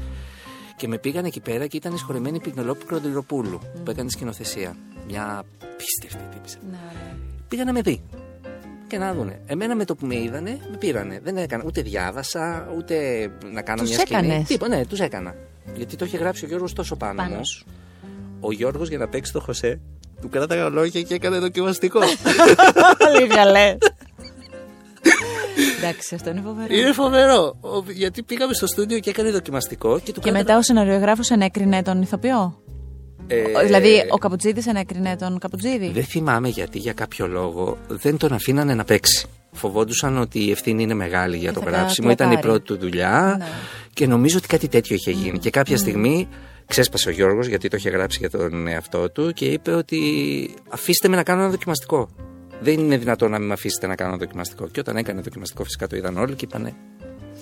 Και με πήγαν εκεί πέρα και ήταν εισχωρημένη η Πυγνολόπη Κροντιροπούλου mm. που έκανε σκηνοθεσία. Μια πίστευτη τύπησα. Ναι, ναι. Πήγανε με δει. Και να δούνε. Εμένα με το που με είδανε, με πήρανε. Δεν έκανα ούτε διάβασα, ούτε να κάνω τους μια σκηνή. Έκανες. Τίποτα, ναι, τους έκανα. Γιατί το είχε γράψει ο Γιώργος τόσο πάνω, πάνω. μου. Ο Γιώργος για να παίξει το Χωσέ, του κράταγα λόγια και έκανε δοκιμαστικό. Λίγα λε. Εντάξει, αυτό είναι φοβερό. Είναι φοβερό. Γιατί πήγαμε στο στούντιο και έκανε δοκιμαστικό. Και, του και μετά ο σεναριογράφο ενέκρινε τον ηθοποιό; Ε, δηλαδή, ο Καπουτζίδη ενέκρινε τον Καπουτζίδη. Δεν θυμάμαι γιατί για κάποιο λόγο δεν τον αφήνανε να παίξει. Φοβόντουσαν ότι η ευθύνη είναι μεγάλη για το γράψιμο. Ήταν η πρώτη του δουλειά ναι. και νομίζω ότι κάτι τέτοιο είχε γίνει. Και κάποια στιγμή ξέσπασε ο Γιώργος γιατί το είχε γράψει για τον εαυτό του και είπε ότι αφήστε με να κάνω ένα δοκιμαστικό δεν είναι δυνατόν να μην με αφήσετε να κάνω δοκιμαστικό. Και όταν έκανε δοκιμαστικό, φυσικά το είδαν όλοι και είπανε.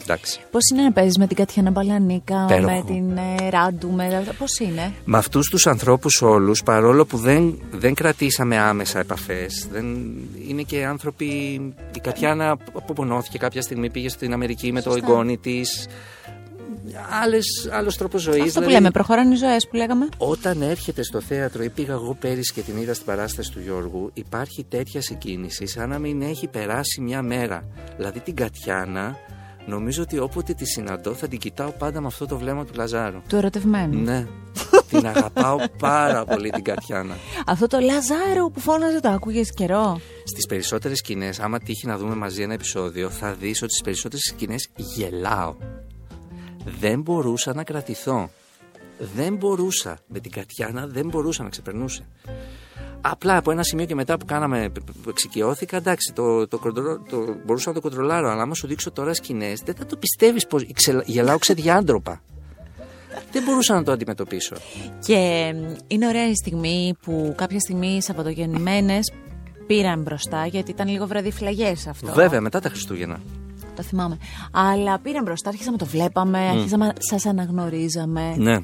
Εντάξει. Πώς είναι να παίζεις με την Κατιάνα Μπαλανίκα, με την ε, Ράντου, με... πώς είναι; Με αυτούς τους ανθρώπους όλους, παρόλο που δεν, δεν κρατήσαμε άμεσα επαφές, είναι και άνθρωποι. Η Κατιάνα απομονώθηκε κάποια στιγμή, πήγε στην Αμερική με το εγγόνι της άλλες, άλλος τρόπος ζωής. Αυτό δηλαδή, που λέμε, προχωράνε οι ζωές που λέγαμε. Όταν έρχεται στο θέατρο ή πήγα εγώ πέρυσι και την είδα στην παράσταση του Γιώργου, υπάρχει τέτοια συγκίνηση σαν να μην έχει περάσει μια μέρα. Δηλαδή την Κατιάνα, νομίζω ότι όποτε τη συναντώ θα την κοιτάω πάντα με αυτό το βλέμμα του Λαζάρου. Του ερωτευμένου. Ναι. την αγαπάω πάρα πολύ την Κατιάνα. Αυτό το Λαζάρο που φώναζε το άκουγες καιρό; Στις περισσότερες σκηνές, άμα τύχει να δούμε μαζί ένα επεισόδιο, θα δεις ότι στις περισσότερες σκηνές γελάω δεν μπορούσα να κρατηθώ. Δεν μπορούσα. Με την Κατιάνα δεν μπορούσα να ξεπερνούσε. Απλά από ένα σημείο και μετά που κάναμε, που εξοικειώθηκα, εντάξει, το, το, το, μπορούσα να το κοντρολάρω. Αλλά άμα σου δείξω τώρα σκηνές, δεν θα το πιστεύεις πως γελάω ξεδιάντροπα. δεν μπορούσα να το αντιμετωπίσω. Και είναι ωραία η στιγμή που κάποια στιγμή οι Σαββατογεννημένες πήραν μπροστά, γιατί ήταν λίγο βραδιφλαγέ αυτό. Βέβαια, μετά τα Χριστούγεννα το θυμάμαι. Αλλά πήραν μπροστά, αρχίσαμε το βλέπαμε, mm. αρχίσαμε, σας αναγνωρίζαμε. Ναι.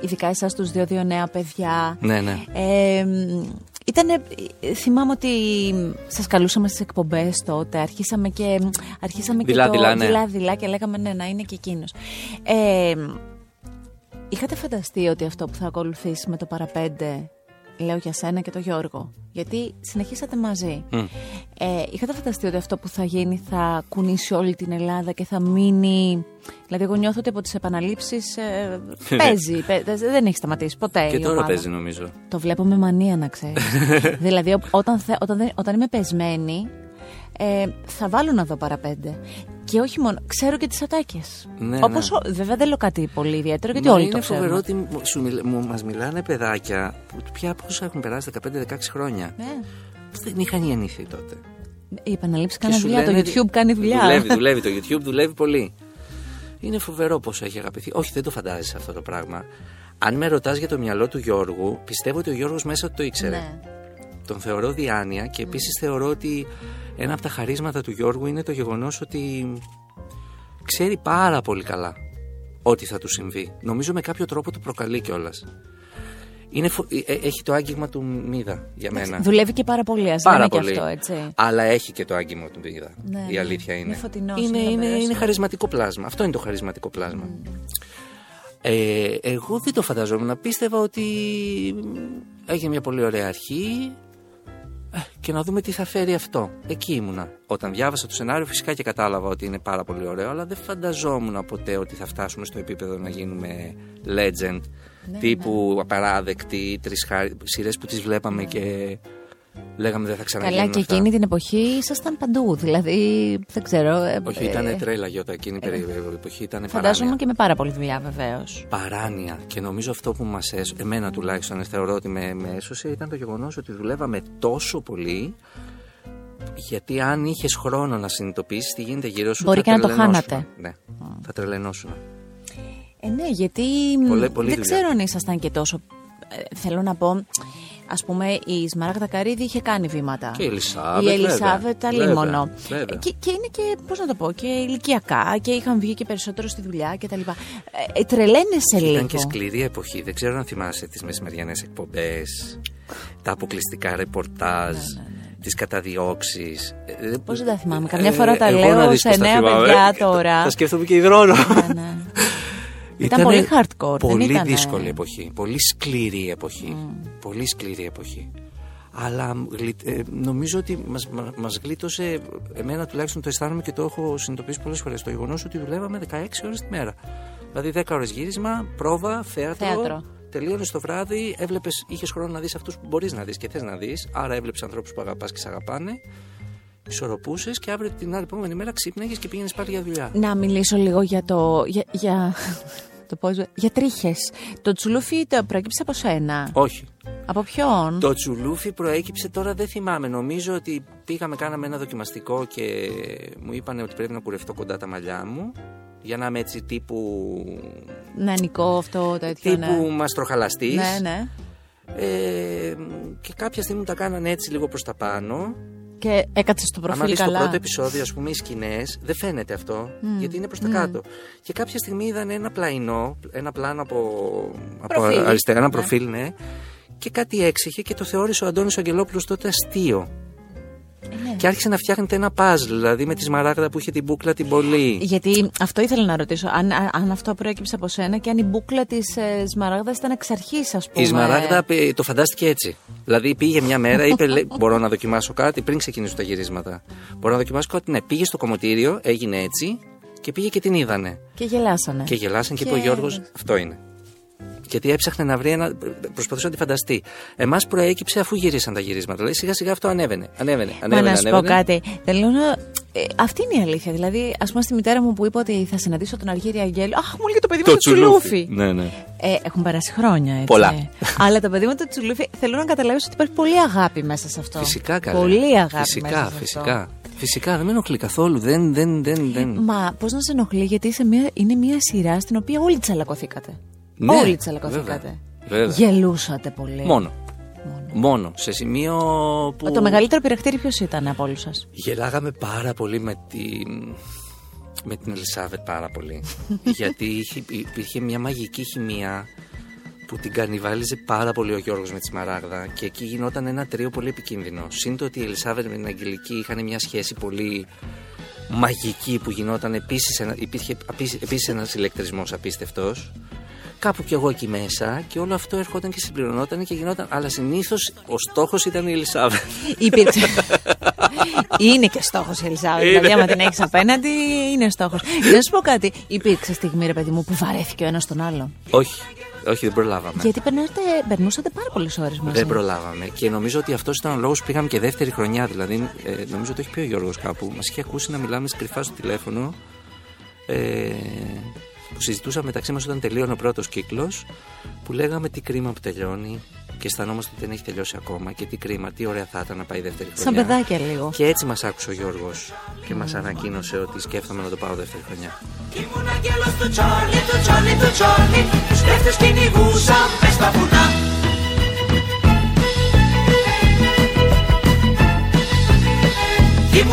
Ειδικά εσάς τους δύο, δύο νέα παιδιά. Ναι, ναι. Ε, Ήτανε, ε, θυμάμαι ότι σας καλούσαμε στις εκπομπές τότε, αρχίσαμε και, αρχίσαμε Δειλά, και το δειλά, ναι. δειλά, δειλά και λέγαμε ναι, να είναι και εκείνος. Ε, είχατε φανταστεί ότι αυτό που θα ακολουθήσει με το παραπέντε, λέω για σένα και το Γιώργο, γιατί συνεχίσατε μαζί. Μμ. Ε, είχατε φανταστεί ότι αυτό που θα γίνει θα κουνήσει όλη την Ελλάδα και θα μείνει... Δηλαδή εγώ νιώθω ότι από τις επαναλήψεις ε, παίζει, παι- δεν έχει σταματήσει ποτέ Και η τώρα ομάδα. παίζει νομίζω. Το βλέπω με μανία να ξέρεις. δηλαδή, ο- όταν, θε- όταν, δεν- όταν είμαι πεσμένη, ε, θα βάλω να δω παραπέντε. Και όχι μόνο, ξέρω και τις ατάκες. Ναι, Όπως ναι. βέβαια δεν λέω κάτι πολύ ιδιαίτερο, γιατί Μα όλοι είναι το ξέρουν. φοβερό ότι μου- σου μιλ- μου, μας μιλάνε παιδάκια που πια πόσα έχουν περάσει 15-16 χρόνια. Ναι. Που δεν είχαν γεννηθεί τότε. Η επαναλήψη Και κάνει σου δουλειά. Το λένε- YouTube κάνει δουλειά. Δουλεύει, δουλεύει. Το YouTube δουλεύει πολύ. Είναι φοβερό πόσο έχει αγαπηθεί. Όχι, δεν το φαντάζεσαι αυτό το πράγμα. Αν με ρωτάς για το μυαλό του Γιώργου, πιστεύω ότι ο Γιώργος μέσα του το ήξερε. Ναι. Τον θεωρώ διάνοια και επίσης θεωρώ ότι ένα από τα χαρίσματα του Γιώργου είναι το γεγονός ότι ξέρει πάρα πολύ καλά ό,τι θα του συμβεί. Νομίζω με κάποιο τρόπο το προκαλεί κιόλας. Είναι φο- ε, ε, έχει το άγγιγμα του Μίδα για μένα. Δουλεύει και πάρα πολύ, ας Πάρα λέμε και πολύ. αυτό, έτσι. Αλλά έχει και το άγγιγμα του Μίδα. Ναι, η ναι. αλήθεια είναι. Είναι φωτεινός, είναι, είναι είναι, ωραίος. είναι χαρισματικό πλάσμα. Αυτό είναι το χαρισματικό πλάσμα. Ε, εγώ δεν το φανταζόμουν. Πίστευα ότι έγινε μια πολύ ωραία αρχή ε, και να δούμε τι θα φέρει αυτό. Εκεί ήμουνα. Όταν διάβασα το σενάριο, φυσικά και κατάλαβα ότι είναι πάρα πολύ ωραίο, αλλά δεν φανταζόμουν ποτέ ότι θα φτάσουμε στο επίπεδο να γίνουμε legend. Ναι, τύπου απαράδεκτη, τρεις σειρές που τις βλέπαμε και λέγαμε δεν θα ξαναγίνουν Καλά, και αυτά. εκείνη την εποχή ήσασταν παντού. Δηλαδή, δεν ξέρω. ε, Όχι, ε, ήταν τρέλα γιώτα εκείνη η περί- εποχή, ήταν Φαντάζομαι παράνοια. και με πάρα πολλή δουλειά, βεβαίως. Παράνοια. Και νομίζω αυτό που μας έσωσε, εμένα τουλάχιστον θεωρώ ότι με, με έσωσε, ήταν το γεγονός ότι δουλεύαμε τόσο πολύ γιατί αν είχες χρόνο να συνειδητοποιήσεις τι γίνεται γύρω σου. Μπορεί θα και να το τρελαινόσουν. χάνατε. Ναι, θα τρελαινόσουν. Ε, ναι, γιατί Πολλή- πολλή δεν δουλειά. ξέρω αν ήσασταν και τόσο. ε, θέλω να πω, ας πούμε, η Σμαράγδα Καρύδη είχε κάνει βήματα. Και η Ελισάβετ, Η βέβαια. Ελισάβετ Βέβαια, αλίμονο. βέβαια. Και, και είναι και, πώς να το πω, και ηλικιακά και είχαν βγει και περισσότερο στη δουλειά κτλ. Ε, ε, τρελαίνεσαι λίγο. Ήταν και σκληρή εποχή. Δεν ξέρω αν θυμάσαι τις μεσημεριανές εκπομπές, τα αποκλειστικά ρεπορτάζ, τις καταδιώξεις. Ε, Πώς δεν τα θυμάμαι. ε, Καμιά φορά τα εγώ λέω να δεις σε πώς τα νέα θυμάμαι. παιδιά Ε, τώρα. Τα, τα σκέφτομαι και υδρώνω. Ναι, ναι. Ήταν πολύ hardcore, δεν Πολύ ήτανε- δύσκολη εποχή. Πολύ σκληρή εποχή. Πολύ σκληρή εποχή. Αλλά γλι- ε, νομίζω ότι μας, μα- μας γλίτωσε, εμένα τουλάχιστον το αισθάνομαι και το έχω συνειδητοποιήσει πολλές φορές, το γεγονός ότι δουλεύαμε 16 ώρες τη μέρα. Δηλαδή 10 ώρες γύρισμα, πρόβα, θέατρο, Θέατρο. τελείωνες το βράδυ, έβλεπες, είχες χρόνο να δεις αυτούς που μπορείς να δεις και θες να δεις, άρα έβλεπες ανθρώπους που αγαπάς και σε αγαπάνε, ισορροπούσες και αύριο την άλλη επόμενη μέρα ξύπναγες και πήγαινες πάλι για δουλειά. Να μιλήσω λίγο για το. Για, για, το πώς, για τρίχες. Το τσουλούφι το προέκυψε από σένα; Όχι. Από ποιον; Το τσουλούφι προέκυψε τώρα δεν θυμάμαι. Νομίζω ότι πήγαμε, κάναμε ένα δοκιμαστικό και μου είπαν ότι πρέπει να κουρευτώ κοντά τα μαλλιά μου. Για να είμαι έτσι τύπου. Νεανικό αυτό τέτοιο. τύπου ναι. μαστροχαλαστής. ναι, ναι. Ε, και κάποια στιγμή μου τα κάνανε έτσι λίγο προς τα πάνω. Και έκατσε στο Αν προφίλ δεις το καλά. πρώτο επεισόδιο, ας πούμε, οι σκηνές, δεν φαίνεται αυτό, γιατί είναι προς τα κάτω. Και κάποια στιγμή είδαν ένα πλαϊνό, ένα πλάνο από, από Προφίλ. αριστερά, ένα Ναι. προφίλ, ναι. Και κάτι έξεχε και το θεώρησε ο Αντώνης ο Αγγελόπουλος τότε αστείο. Ε, ναι. Και άρχισε να φτιάχνεται ένα παζλ, δηλαδή με τη σμαράγδα που είχε την μπούκλα την πολύ. Γιατί αυτό ήθελα να ρωτήσω. Αν, αν αυτό προέκυψε από σένα και αν η μπούκλα της ε, Σμαράγδας ήταν εξ αρχής, ας πούμε. Η Σμαράγδα ε, το φαντάστηκε έτσι. Δηλαδή πήγε μια μέρα, είπε: λέει, Μπορώ να δοκιμάσω κάτι πριν ξεκινήσουν τα γυρίσματα. Μπορώ να δοκιμάσω κάτι; Ναι, πήγε στο κομμωτήριο, έγινε έτσι και πήγε και την είδανε. Και γελάσανε. Και γελάσαν και, Και- είπε ο Γιώργος: Αυτό είναι. Γιατί έψαχνε να βρει ένα. Προσπαθούσε να τη φανταστεί. Εμάς προέκυψε αφού γυρίσαν τα γυρίσματα. Δηλαδή σιγά σιγά αυτό ανέβαινε. Ανέβαινε. Μα ανέβαινε, να σου πω ανέβαινε. κάτι. Θέλω να. Ε, αυτή είναι η αλήθεια. Δηλαδή, ας πούμε, στη μητέρα μου που είπε ότι θα συναντήσω τον Αργύρι Αγγέλου. Αχ, μου λέει το παιδί μου Το το τσουλούφι. Ναι, ναι. Ε, έχουν περάσει χρόνια, έτσι. Πολλά. Αλλά το παιδί μου το τσουλούφι, θέλω να καταλάβεις ότι υπάρχει πολύ αγάπη μέσα σε αυτό. Φυσικά καλά. Πολύ αγάπη Φυσικά, μέσα σε φυσικά. αυτό. Φυσικά, δεν με ενοχλεί καθόλου. Δεν, δεν, δεν, δεν. Μα πώς να σε ενοχλεί, γιατί είσαι μια, είναι μια σειρά στην οποία όλοι τσαλακωθήκατε. Ναι, όλοι τσαλακωθήκατε. βέβαια, βέβαια. Γελούσατε πολύ. Μόνο. Μόνο. Σε σημείο που. Το μεγαλύτερο πειρακτήρι ποιος ήταν από όλους σας; Γελάγαμε πάρα πολύ με την. Με την Ελισάβετ πάρα πολύ. Γιατί είχε, υπήρχε μια μαγική χημεία που την κανιβάλιζε πάρα πολύ ο Γιώργος με τη Σμαράγδα και εκεί γινόταν ένα τρίο πολύ επικίνδυνο. Συν το ότι η Ελισάβετ με την Αγγελική είχαν μια σχέση πολύ μαγική που γινόταν επίσης, ένα, υπήρχε επίσης ένας ηλεκτρισμός απίστευτος κάπου κι εγώ εκεί μέσα και όλο αυτό έρχονταν και συμπληρωνόταν και γινόταν. Αλλά συνήθως ο στόχος ήταν η Ελισάβετ. Υπήρξε. είναι και στόχος η Ελισάβετ. Δηλαδή, άμα την έχεις απέναντι, είναι στόχος. Να σου πω κάτι. Υπήρξε στιγμή, ρε παιδί μου, που βαρέθηκε ο ένας τον άλλο. Όχι. Όχι, δεν προλάβαμε. Γιατί περνούσατε, περνούσατε πάρα πολλές ώρες μαζί. Δεν προλάβαμε. Και νομίζω ότι αυτός ήταν ο λόγος που πήγαμε και δεύτερη χρονιά. Δηλαδή, ε, νομίζω ότι έχει πει ο Γιώργος κάπου. Μας είχε ακούσει να μιλάμε κρυφά στο τηλέφωνο. Ε, που συζητούσαμε μεταξύ μας όταν τελείωνε ο πρώτος κύκλος, που λέγαμε τι κρίμα που τελειώνει και αισθανόμαστε ότι δεν έχει τελειώσει ακόμα και τι κρίμα, τι ωραία θα ήταν να πάει δεύτερη χρονιά. Σαν παιδάκια λίγο. Και έτσι μας άκουσε ο Γιώργος και μας ανακοίνωσε ότι σκέφτομαι να το πάω δεύτερη χρονιά. Ήμουν αγγέλο του Τσάρλι, του Τσάρλι, του Τσάρλι, τους κλέφτε κυνηγούσα με στα βουνά.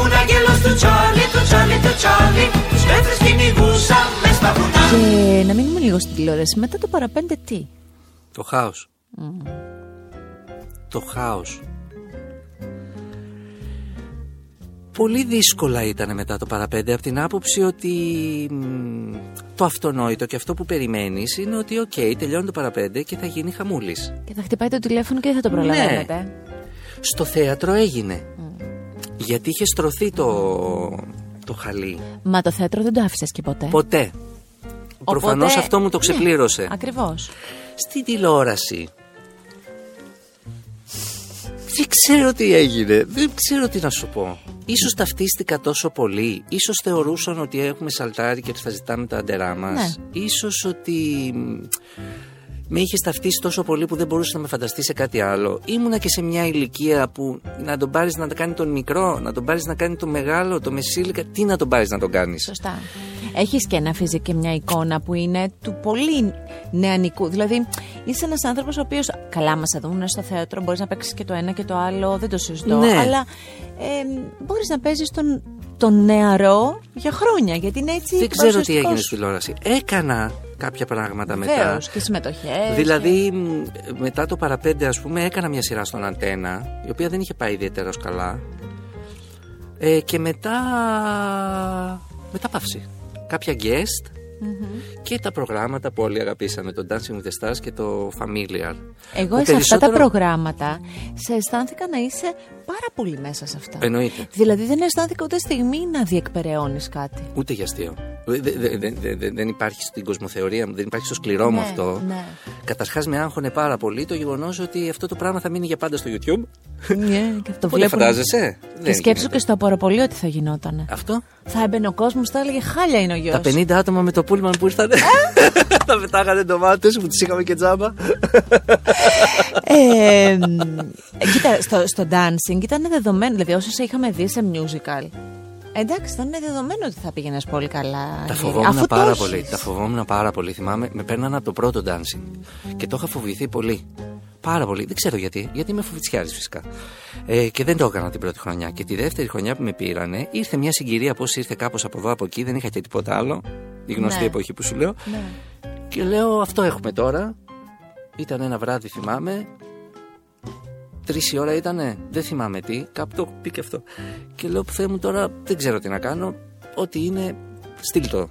Ήμουν αγγέλος του Τσάρλι, του Τσάρλι, του Τσάρλι, τους κλέφτες κυνηγούσα μες στα βουνά. Και να μείνουμε λίγο στην τηλεόραση. Μετά το Παρά Πέντε τι; Το χάος. Το χάος. Πολύ δύσκολα ήταν μετά το Παρά Πέντε από την άποψη ότι το αυτονόητο και αυτό που περιμένεις είναι ότι OK, okay, τελειώνει το Παρά Πέντε και θα γίνει χαμούλης. Και θα χτυπάει το τηλέφωνο και δεν θα το προλαβαίνετε. Ναι. Στο θέατρο έγινε. Γιατί είχε στρωθεί το, το χαλί. Μα το θέατρο δεν το άφησες και ποτέ. Ποτέ. Προφανώς αυτό μου το ναι, ξεπλήρωσε. Ναι, Ακριβώς. Στην τηλεόραση. Δεν ξέρω τι έγινε. Δεν ξέρω τι να σου πω. Ίσως ταυτίστηκα τόσο πολύ. Ίσως θεωρούσαν ότι έχουμε σαλτάρει και ότι θα ζητάμε τα αντερά μας. Ναι. Ίσως ότι με είχε ταυτίσει τόσο πολύ που δεν μπορούσε να με φανταστεί σε κάτι άλλο. Ήμουνα και σε μια ηλικία που να τον πάρεις να κάνει τον μικρό, να τον πάρεις να κάνει τον μεγάλο, το μεσήλικα. Τι να τον πάρεις να τον κάνεις; Σωστά. Έχεις και να αφήσει και μια εικόνα που είναι του πολύ νεανικού. Δηλαδή, είσαι ένας άνθρωπος ο οποίος. Καλά, μας δουν στο θέατρο, μπορείς να παίξεις και το ένα και το άλλο, δεν το συζητώ. Ναι. Αλλά ε, μπορείς να παίζεις τον, τον νεαρό για χρόνια. Γιατί είναι έτσι. Δεν ξέρω τι έγινε στη τηλεόραση. Έκανα κάποια πράγματα Βεβαίως, μετά. και συμμετοχές. Δηλαδή, μετά το παραπέντε, ας πούμε, έκανα μια σειρά στον Αντένα, η οποία δεν είχε πάει ιδιαίτερα καλά. Ε, και μετά. Μετά παύση. Κάποια guest και τα προγράμματα που όλοι αγαπήσαμε, το Dancing with the Stars και το Familiar. Εγώ σε αυτά τα προγράμματα σε αισθάνθηκα να είσαι πάρα πολύ μέσα σε αυτά. Εννοείται. Δηλαδή δεν αισθάνθηκα ούτε στιγμή να διεκπεραιώνεις κάτι. Ούτε για αστείο. Δεν υπάρχει στην κοσμοθεωρία μου, δεν υπάρχει στο σκληρό μου Ναι, αυτό. ναι. Καταρχάς με άγχωνε πάρα πολύ το γεγονός ότι αυτό το πράγμα θα μείνει για πάντα στο YouTube. Ναι, και το Πολύ βλέπουν. φαντάζεσαι; Και Δεν σκέψου γίνεται. και στο απορροπολείο τι θα γινόταν. Αυτό; Θα έμπαινε ο κόσμος, θα έλεγε χάλια είναι ο γιος. Τα 50 άτομα με το πούλμαν που ήρθαν. Τα πετάγανε ντομάτες που τις είχαμε και τζάμπα. ε, μ, κοίτα, στο, στο dancing ήταν δεδομένο, δηλαδή όσο σε είχαμε δει σε musical. Εντάξει, ήταν δεδομένο ότι θα πήγαινες πολύ καλά. Τα Γύρι. φοβόμουν Αφού το πάρα έχεις. πολύ. Τα φοβόμουν πάρα πολύ. Θυμάμαι, με παίρνανε από το πρώτο dancing. Και το είχα φοβηθεί πολύ. Πάρα πολύ. Δεν ξέρω γιατί. Γιατί είμαι φοβητσιάρη φυσικά. Ε, και δεν το έκανα την πρώτη χρονιά. Και τη δεύτερη χρονιά που με πήρανε, ήρθε μια συγκυρία πώς ήρθε κάπως από εδώ από εκεί. Δεν είχα και τίποτα άλλο. Η γνωστή Ναι. εποχή που σου λέω. Ναι. Και λέω αυτό έχουμε τώρα. Ήταν ένα βράδυ, θυμάμαι. Τρεις η ώρα ήτανε, δεν θυμάμαι τι. Κάπου το έχω πει και αυτό. Και λέω που μου τώρα δεν ξέρω τι να κάνω. Ό,τι είναι, στείλ το.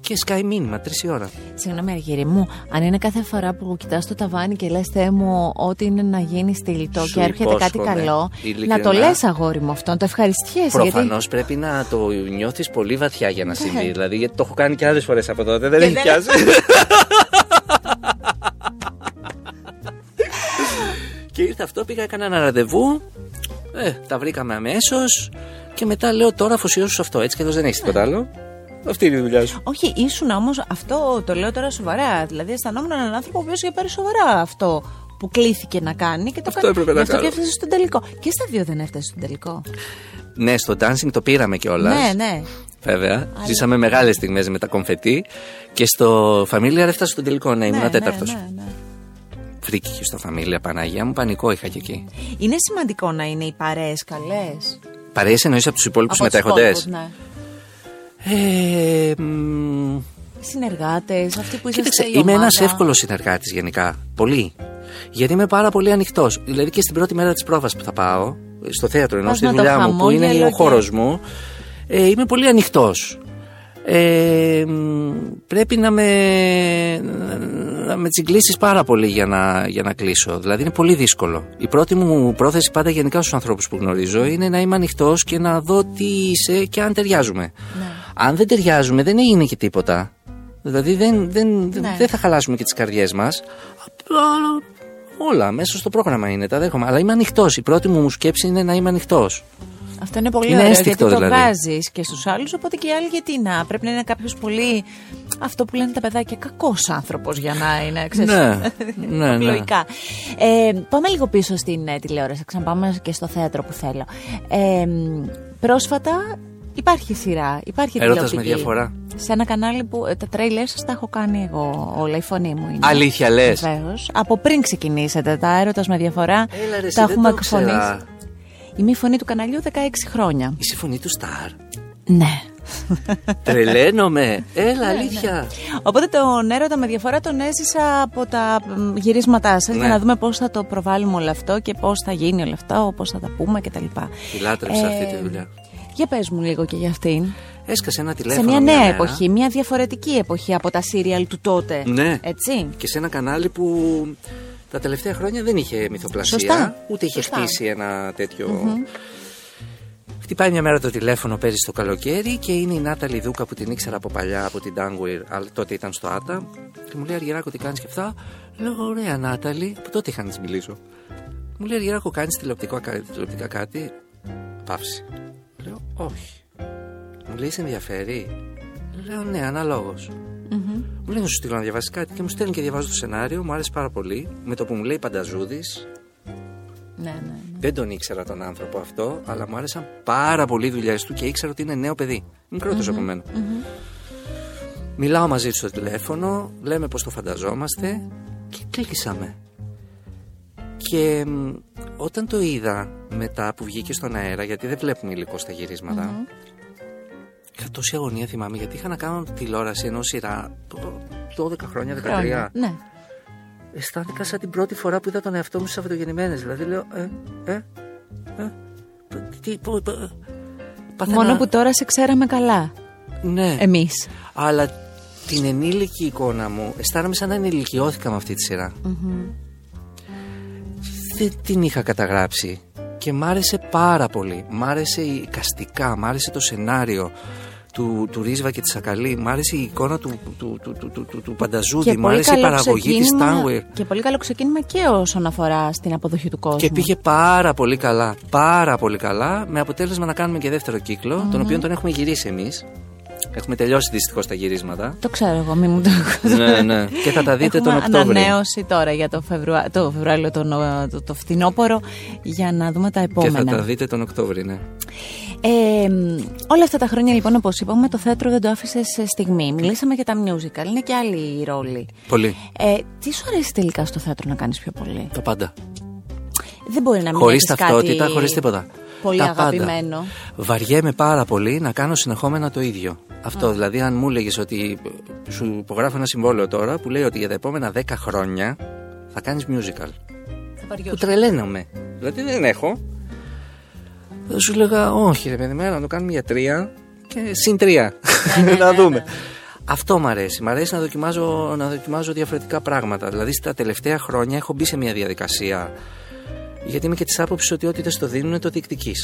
Και σκάει μήνυμα, τρεις η ώρα. Συγγνώμη, Αργύρι μου, αν είναι κάθε φορά που κοιτάς το ταβάνι και λες Θεέ μου, ό,τι είναι να γίνει στυλιτό Σου και έρχεται κάτι υπόσχομαι, καλό, ειλικρινά. να το λες αγόρι μου αυτό, να το ευχαριστιέσαι. Προφανώς πρέπει να το νιώθεις πολύ βαθιά για να συμβεί. Δηλαδή, γιατί το έχω κάνει και άλλες φορές από τότε. Δεν Και έχει δεν- πιάσει. και ήρθε αυτό, πήγα, έκανα ένα ραντεβού. Ε, τα βρήκαμε αμέσως. Και μετά λέω τώρα αφοσιώσου σε αυτό. Έτσι και εδώ δεν έχεις τίποτα άλλο. Αυτή είναι η δουλειά σου. Όχι, ήσουν όμως αυτό, το λέω τώρα σοβαρά. Δηλαδή, αισθανόμουν έναν άνθρωπο ο οποίος είχε πάρει σοβαρά αυτό που κλήθηκε να κάνει και το Αυτό κάνει. έπρεπε να Γι' αυτό κάνω. και έφτασε στον τελικό. Και στα δύο δεν έφτασε στον τελικό. Ναι, στο dancing το πήραμε κιόλας. Ναι, ναι. Βέβαια. Ζήσαμε μεγάλες στιγμές με τα κομφετή. Και στο Familiar έφτασε στον τελικό. Ναι, ήμουν ναι, τέταρτος. ναι, ναι. Φρίκη στο Familiar, Παναγία μου, πανικό είχα και εκεί. Είναι σημαντικό να είναι οι παρέες καλές. Παρέες εννοείς από τους υπόλοιπους Από τους συμμετέχοντες; υπόλοιπους, ναι. Ε, μ, Συνεργάτες, αυτοί που είσαστε Κοίταξε, η είμαι ομάδα. ένα εύκολος συνεργάτης γενικά. Πολύ. Γιατί είμαι πάρα πολύ ανοιχτός. Δηλαδή και στην πρώτη μέρα της πρόβας που θα πάω, στο θέατρο ενώ Πας στη με το δουλειά μου, που είναι χαμόγελο ο και- χώρος μου, ε, είμαι πολύ ανοιχτός. Ε, μ, πρέπει να με, να με τσιγκλίσεις πάρα πολύ για να, για να κλείσω. Δηλαδή είναι πολύ δύσκολο. Η πρώτη μου πρόθεση πάντα γενικά στους ανθρώπους που γνωρίζω είναι να είμαι ανοιχτός και να δω τι είσαι και αν ταιριάζουμε. Ναι. Αν δεν ταιριάζουμε δεν έγινε και τίποτα. Δηλαδή δεν, δεν, Ναι. δεν θα χαλάσουμε και τις καρδιές μας. Απλά όλα μέσα στο πρόγραμμα είναι, τα δέχομαι. Αλλά είμαι ανοιχτός. Η πρώτη μου σκέψη είναι να είμαι ανοιχτός. Αυτό είναι πολύ Είναι ωραίο αίσθηκτο, γιατί το δηλαδή. βγάζει και στους άλλους. Οπότε και οι άλλοι γιατί να. Πρέπει να είναι κάποιος πολύ. Αυτό που λένε τα παιδάκια, κακός άνθρωπος για να είναι. Ξέρεις, Ναι, ναι, ναι. Λογικά. Ε, πάμε λίγο πίσω στην ε, τηλεόραση. Ξαναπάμε και στο θέατρο που θέλω. Ε, μ, πρόσφατα υπάρχει σειρά. Υπάρχει Έρωτας τηλεοπτική. με διαφορά. Σε ένα κανάλι που ε, τα τρέιλερ σας τα έχω κάνει εγώ όλα. Η φωνή μου είναι. Αλήθεια λες. Βεβαίως. Από πριν ξεκινήσετε τα έρωτας με διαφορά. Έλα ρε, εσύ, τα δεν έχουμε το ήξερα. εκφωνήσει. Είμαι η φωνή του καναλιού 16 χρόνια. Είσαι φωνή του Σταρ. Ναι. Τρελαίνομαι. Έλα, αλήθεια. Οπότε τον έρωτα με διαφορά τον έζησα από τα μ, γυρίσματά σας Ναι. για να δούμε πώς θα το προβάλλουμε όλο αυτό και πώς θα γίνει όλο αυτό, πώς θα τα πούμε κτλ. Τη λάτρεψα Ε, αυτή τη δουλειά. Για πες μου λίγο και για αυτήν. Έσκασε ένα Σε τηλέφωνο. μια νέα μέρα. εποχή, μια διαφορετική εποχή από τα σύριαλ του τότε. Ναι. Έτσι; Και σε ένα κανάλι που τα τελευταία χρόνια δεν είχε μυθοπλασία. Σωστά. Ούτε είχε Σωστά. χτίσει ένα τέτοιο. Χτυπάει μια μέρα το τηλέφωνο πέρυσι το καλοκαίρι και είναι η Νάταλη Δούκα που την ήξερα από παλιά από την Dangweir, αλλά τότε ήταν στο Άτα. Και μου λέει Αργυράκο τι κάνεις και αυτά; Λέω ωραία Νάταλη, που τότε είχα να της μιλήσω. Μου λέει Αργυράκο κάνεις τηλεοπτικά, τηλεοπτικά κάτι; Παύση. Λέω όχι. Μου λέει σε ενδιαφέρει; Λέω ναι, αναλόγως. Μου λέει να σου στείλω να διαβάσεις κάτι και μου στέλνει και διαβάζω το σενάριο. Μου άρεσε πάρα πολύ. Με το που μου λέει Πανταζούδης, Ναι, ναι. ναι. δεν τον ήξερα τον άνθρωπο αυτό, αλλά μου άρεσαν πάρα πολύ οι δουλειές του και ήξερα ότι είναι νέο παιδί. Μικρότερο από μένα. Μιλάω μαζί του στο τηλέφωνο, λέμε πώ το φανταζόμαστε και κλείσαμε. Και μ, όταν το είδα μετά που βγήκε στον αέρα, γιατί δεν βλέπουμε υλικό στα γυρισματα είχα τόση αγωνία θυμάμαι, γιατί είχα να κάνω τηλεόραση ενώ σειρά το 12 χρόνια, 13. Χρόνια. Ναι. Αισθάνθηκα σαν την πρώτη φορά που είδα τον εαυτό μου στις Σαββατογεννημένες. Δηλαδή λέω, ε, ε, ε, τι, πω, πω, ε, παθαίνα- Μόνο που τώρα σε ξέραμε καλά. Ναι, Εμείς. αλλά την ενήλικη εικόνα μου αισθάνομαι σαν να ενηλικιώθηκα με αυτή τη σειρα Δεν την είχα καταγράψει και μ' άρεσε πάρα πολύ. Μ' άρεσε η καστικά, μ' άρεσε το σενάριο του, του Ρίσβα και της Σακαλή, μ' άρεσε η εικόνα του, του, του, του, του, του, του Πανταζούδη, μ' άρεσε η παραγωγή της Tower. και πολύ καλό ξεκίνημα και όσον αφορά στην αποδοχή του κόσμου. Και πήγε πάρα πολύ καλά. Πάρα πολύ καλά. Με αποτέλεσμα να κάνουμε και δεύτερο κύκλο, τον οποίο τον έχουμε γυρίσει εμείς. Έχουμε τελειώσει δυστυχώς τα γυρίσματα. Το ξέρω εγώ, μην μου το ναι, ναι. Και θα τα δείτε Έχουμε τον Οκτώβριο. ανανέωση τώρα για το, Φεβρουά... το Φεβρουάριο, το, νο- το, το φθινόπωρο, για να δούμε τα Και επόμενα. θα τα δείτε τον Οκτώβριο, ναι. Ε, μ, όλα αυτά τα χρόνια, λοιπόν, όπως είπαμε, το θέατρο δεν το άφησε σε στιγμή. Μιλήσαμε για τα musical, είναι και άλλοι ρόλοι. Πολύ. Ε, τι σου αρέσει τελικά στο θέατρο να κάνεις πιο πολύ; Τα πάντα. Δεν μπορεί να μην Χωρίς έχεις ταυτότητα, κάτι χωρίς τίποτα. Πολύ τα πάντα. αγαπημένο. Βαριέμαι πάρα πολύ να κάνω συνεχόμενα το ίδιο. Αυτό δηλαδή, αν μου έλεγε ότι σου υπογράφω ένα συμβόλαιο τώρα που λέει ότι για τα επόμενα 10 χρόνια θα κάνεις musical. Θα Που τρελαίνομαι. Δηλαδή δεν έχω. Θα σου λέγα, όχι ρε παιδί, μέρα να το κάνουμε για τρία και συν τρία. να δούμε. Αυτό μ' αρέσει. Μ' αρέσει να δοκιμάζω, να δοκιμάζω διαφορετικά πράγματα. Δηλαδή στα τελευταία χρόνια έχω μπει σε μια διαδικασία. Γιατί είμαι και της άποψης ότι ό,τι δεν στο δίνουν το διεκδική.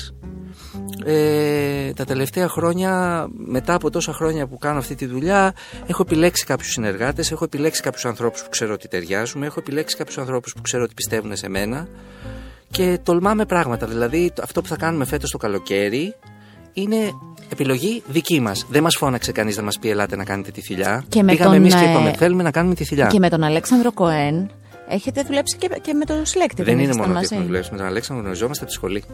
Ε, τα τελευταία χρόνια, μετά από τόσα χρόνια που κάνω αυτή τη δουλειά, έχω επιλέξει κάποιους συνεργάτες, έχω επιλέξει κάποιους ανθρώπους που ξέρω ότι ταιριάζουμε, έχω επιλέξει κάποιους ανθρώπους που ξέρω ότι πιστεύουν σε μένα και τολμάμε πράγματα. Δηλαδή, το- αυτό που θα κάνουμε φέτος το καλοκαίρι είναι επιλογή δική μας. Δεν μας φώναξε κανείς να μας πει: Ελάτε να κάνετε τη θηλιά. Και με Πήγαμε τον, εμείς και ε, είπαμε: Θέλουμε να κάνουμε τη θηλιά. Και με τον Αλέξανδρο Κοέν έχετε δουλέψει και, και με τον συλλέκτη. Δεν είναι ήσασταν μόνο ότι μαζί; έχουμε δουλέψει. Με τον Αλέξανδρο γνωριζόμαστε από τη σχολή.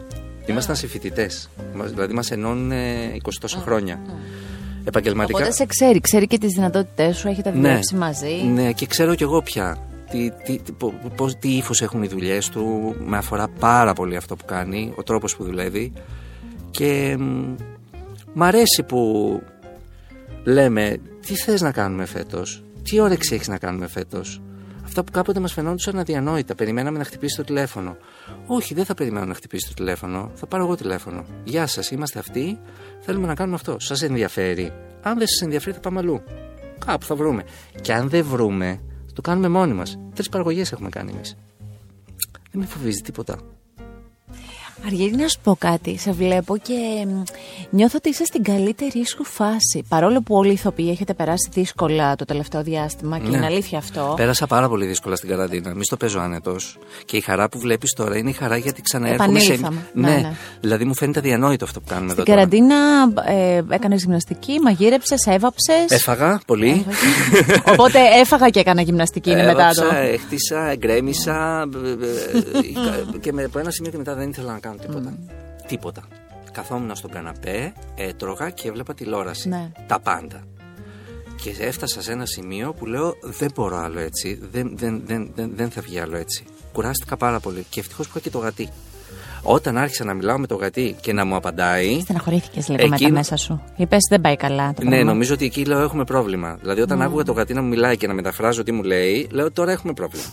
Ήμασταν συμφοιτητέ. Δηλαδή, μας ενώνουν ε, 20 τόσα χρόνια. Επαγγελματικά. Οπότε σε ξέρει, ξέρει και τις δυνατότητές σου, έχετε δουλέψει μαζί; Ναι, και ξέρω κι εγώ πια τι, τι, τι, πο- πώς, τι ύφος έχουν οι δουλειές του. Με αφορά πάρα πολύ αυτό που κάνει, ο τρόπος που δουλεύει. Και μ, μ' αρέσει που λέμε τι θες να κάνουμε φέτος, τι όρεξη έχεις να κάνουμε φέτος; Αυτά που κάποτε μας φαινόντουσαν αδιανόητα. Περιμέναμε να χτυπήσει το τηλέφωνο. Όχι, δεν θα περιμένω να χτυπήσει το τηλέφωνο. Θα πάρω εγώ τηλέφωνο. Γεια σας, είμαστε αυτοί. Θέλουμε να κάνουμε αυτό. Σας ενδιαφέρει. Αν δεν σας ενδιαφέρει, θα πάμε αλλού. Κάπου θα βρούμε. Και αν δεν βρούμε, το κάνουμε μόνοι μας. Τρεις παραγωγές έχουμε κάνει εμείς. Δεν με φοβίζει τίποτα. Αργύρι να σου πω κάτι. Σε βλέπω και μ, νιώθω ότι είσαι στην καλύτερη σου φάση. Παρόλο που όλοι οι ηθοποιοί έχετε περάσει δύσκολα το τελευταίο διάστημα και Ναι. είναι αλήθεια αυτό. Πέρασα πάρα πολύ δύσκολα στην καραντίνα. Μη στο παίζω άνετο. Και η χαρά που βλέπει τώρα είναι η χαρά γιατί ξαναέρχομαι σε. Επανήλθαμε. Ναι, ναι. Δηλαδή μου φαίνεται αδιανόητο αυτό που κάνουμε Στην εδώ. τώρα. καραντίνα ε, έκανε γυμναστική, μαγείρεψε, έβαψε. Έφαγα πολύ. Οπότε έφαγα και έκανα γυμναστική είναι μετά το. Έβαψα, έχτισα, εγκρέμισα. ε, ε, ε, και με, από ένα σημείο και μετά δεν ήθελα να κάνω τίποτα. Τίποτα. Καθόμουν στον καναπέ, έτρωγα και έβλεπα τηλεόραση. Ναι. Τα πάντα. Και έφτασα σε ένα σημείο που λέω δεν μπορώ άλλο έτσι. Δεν, δεν, δεν, δεν, δεν θα βγει άλλο έτσι. Κουράστηκα πάρα πολύ. Και ευτυχώς που είχα και το γατί. Όταν άρχισα να μιλάω με το γατί και να μου απαντάει. Στεναχωρήθηκες λίγο Εκείνο- μετά μέσα σου. Είπες δεν πάει καλά. Το Ναι, πράγμα. νομίζω ότι εκεί λέω έχουμε πρόβλημα. Δηλαδή, όταν άκουγα το γατί να μου μιλάει και να μεταφράζω τι μου λέει, λέω τώρα έχουμε πρόβλημα.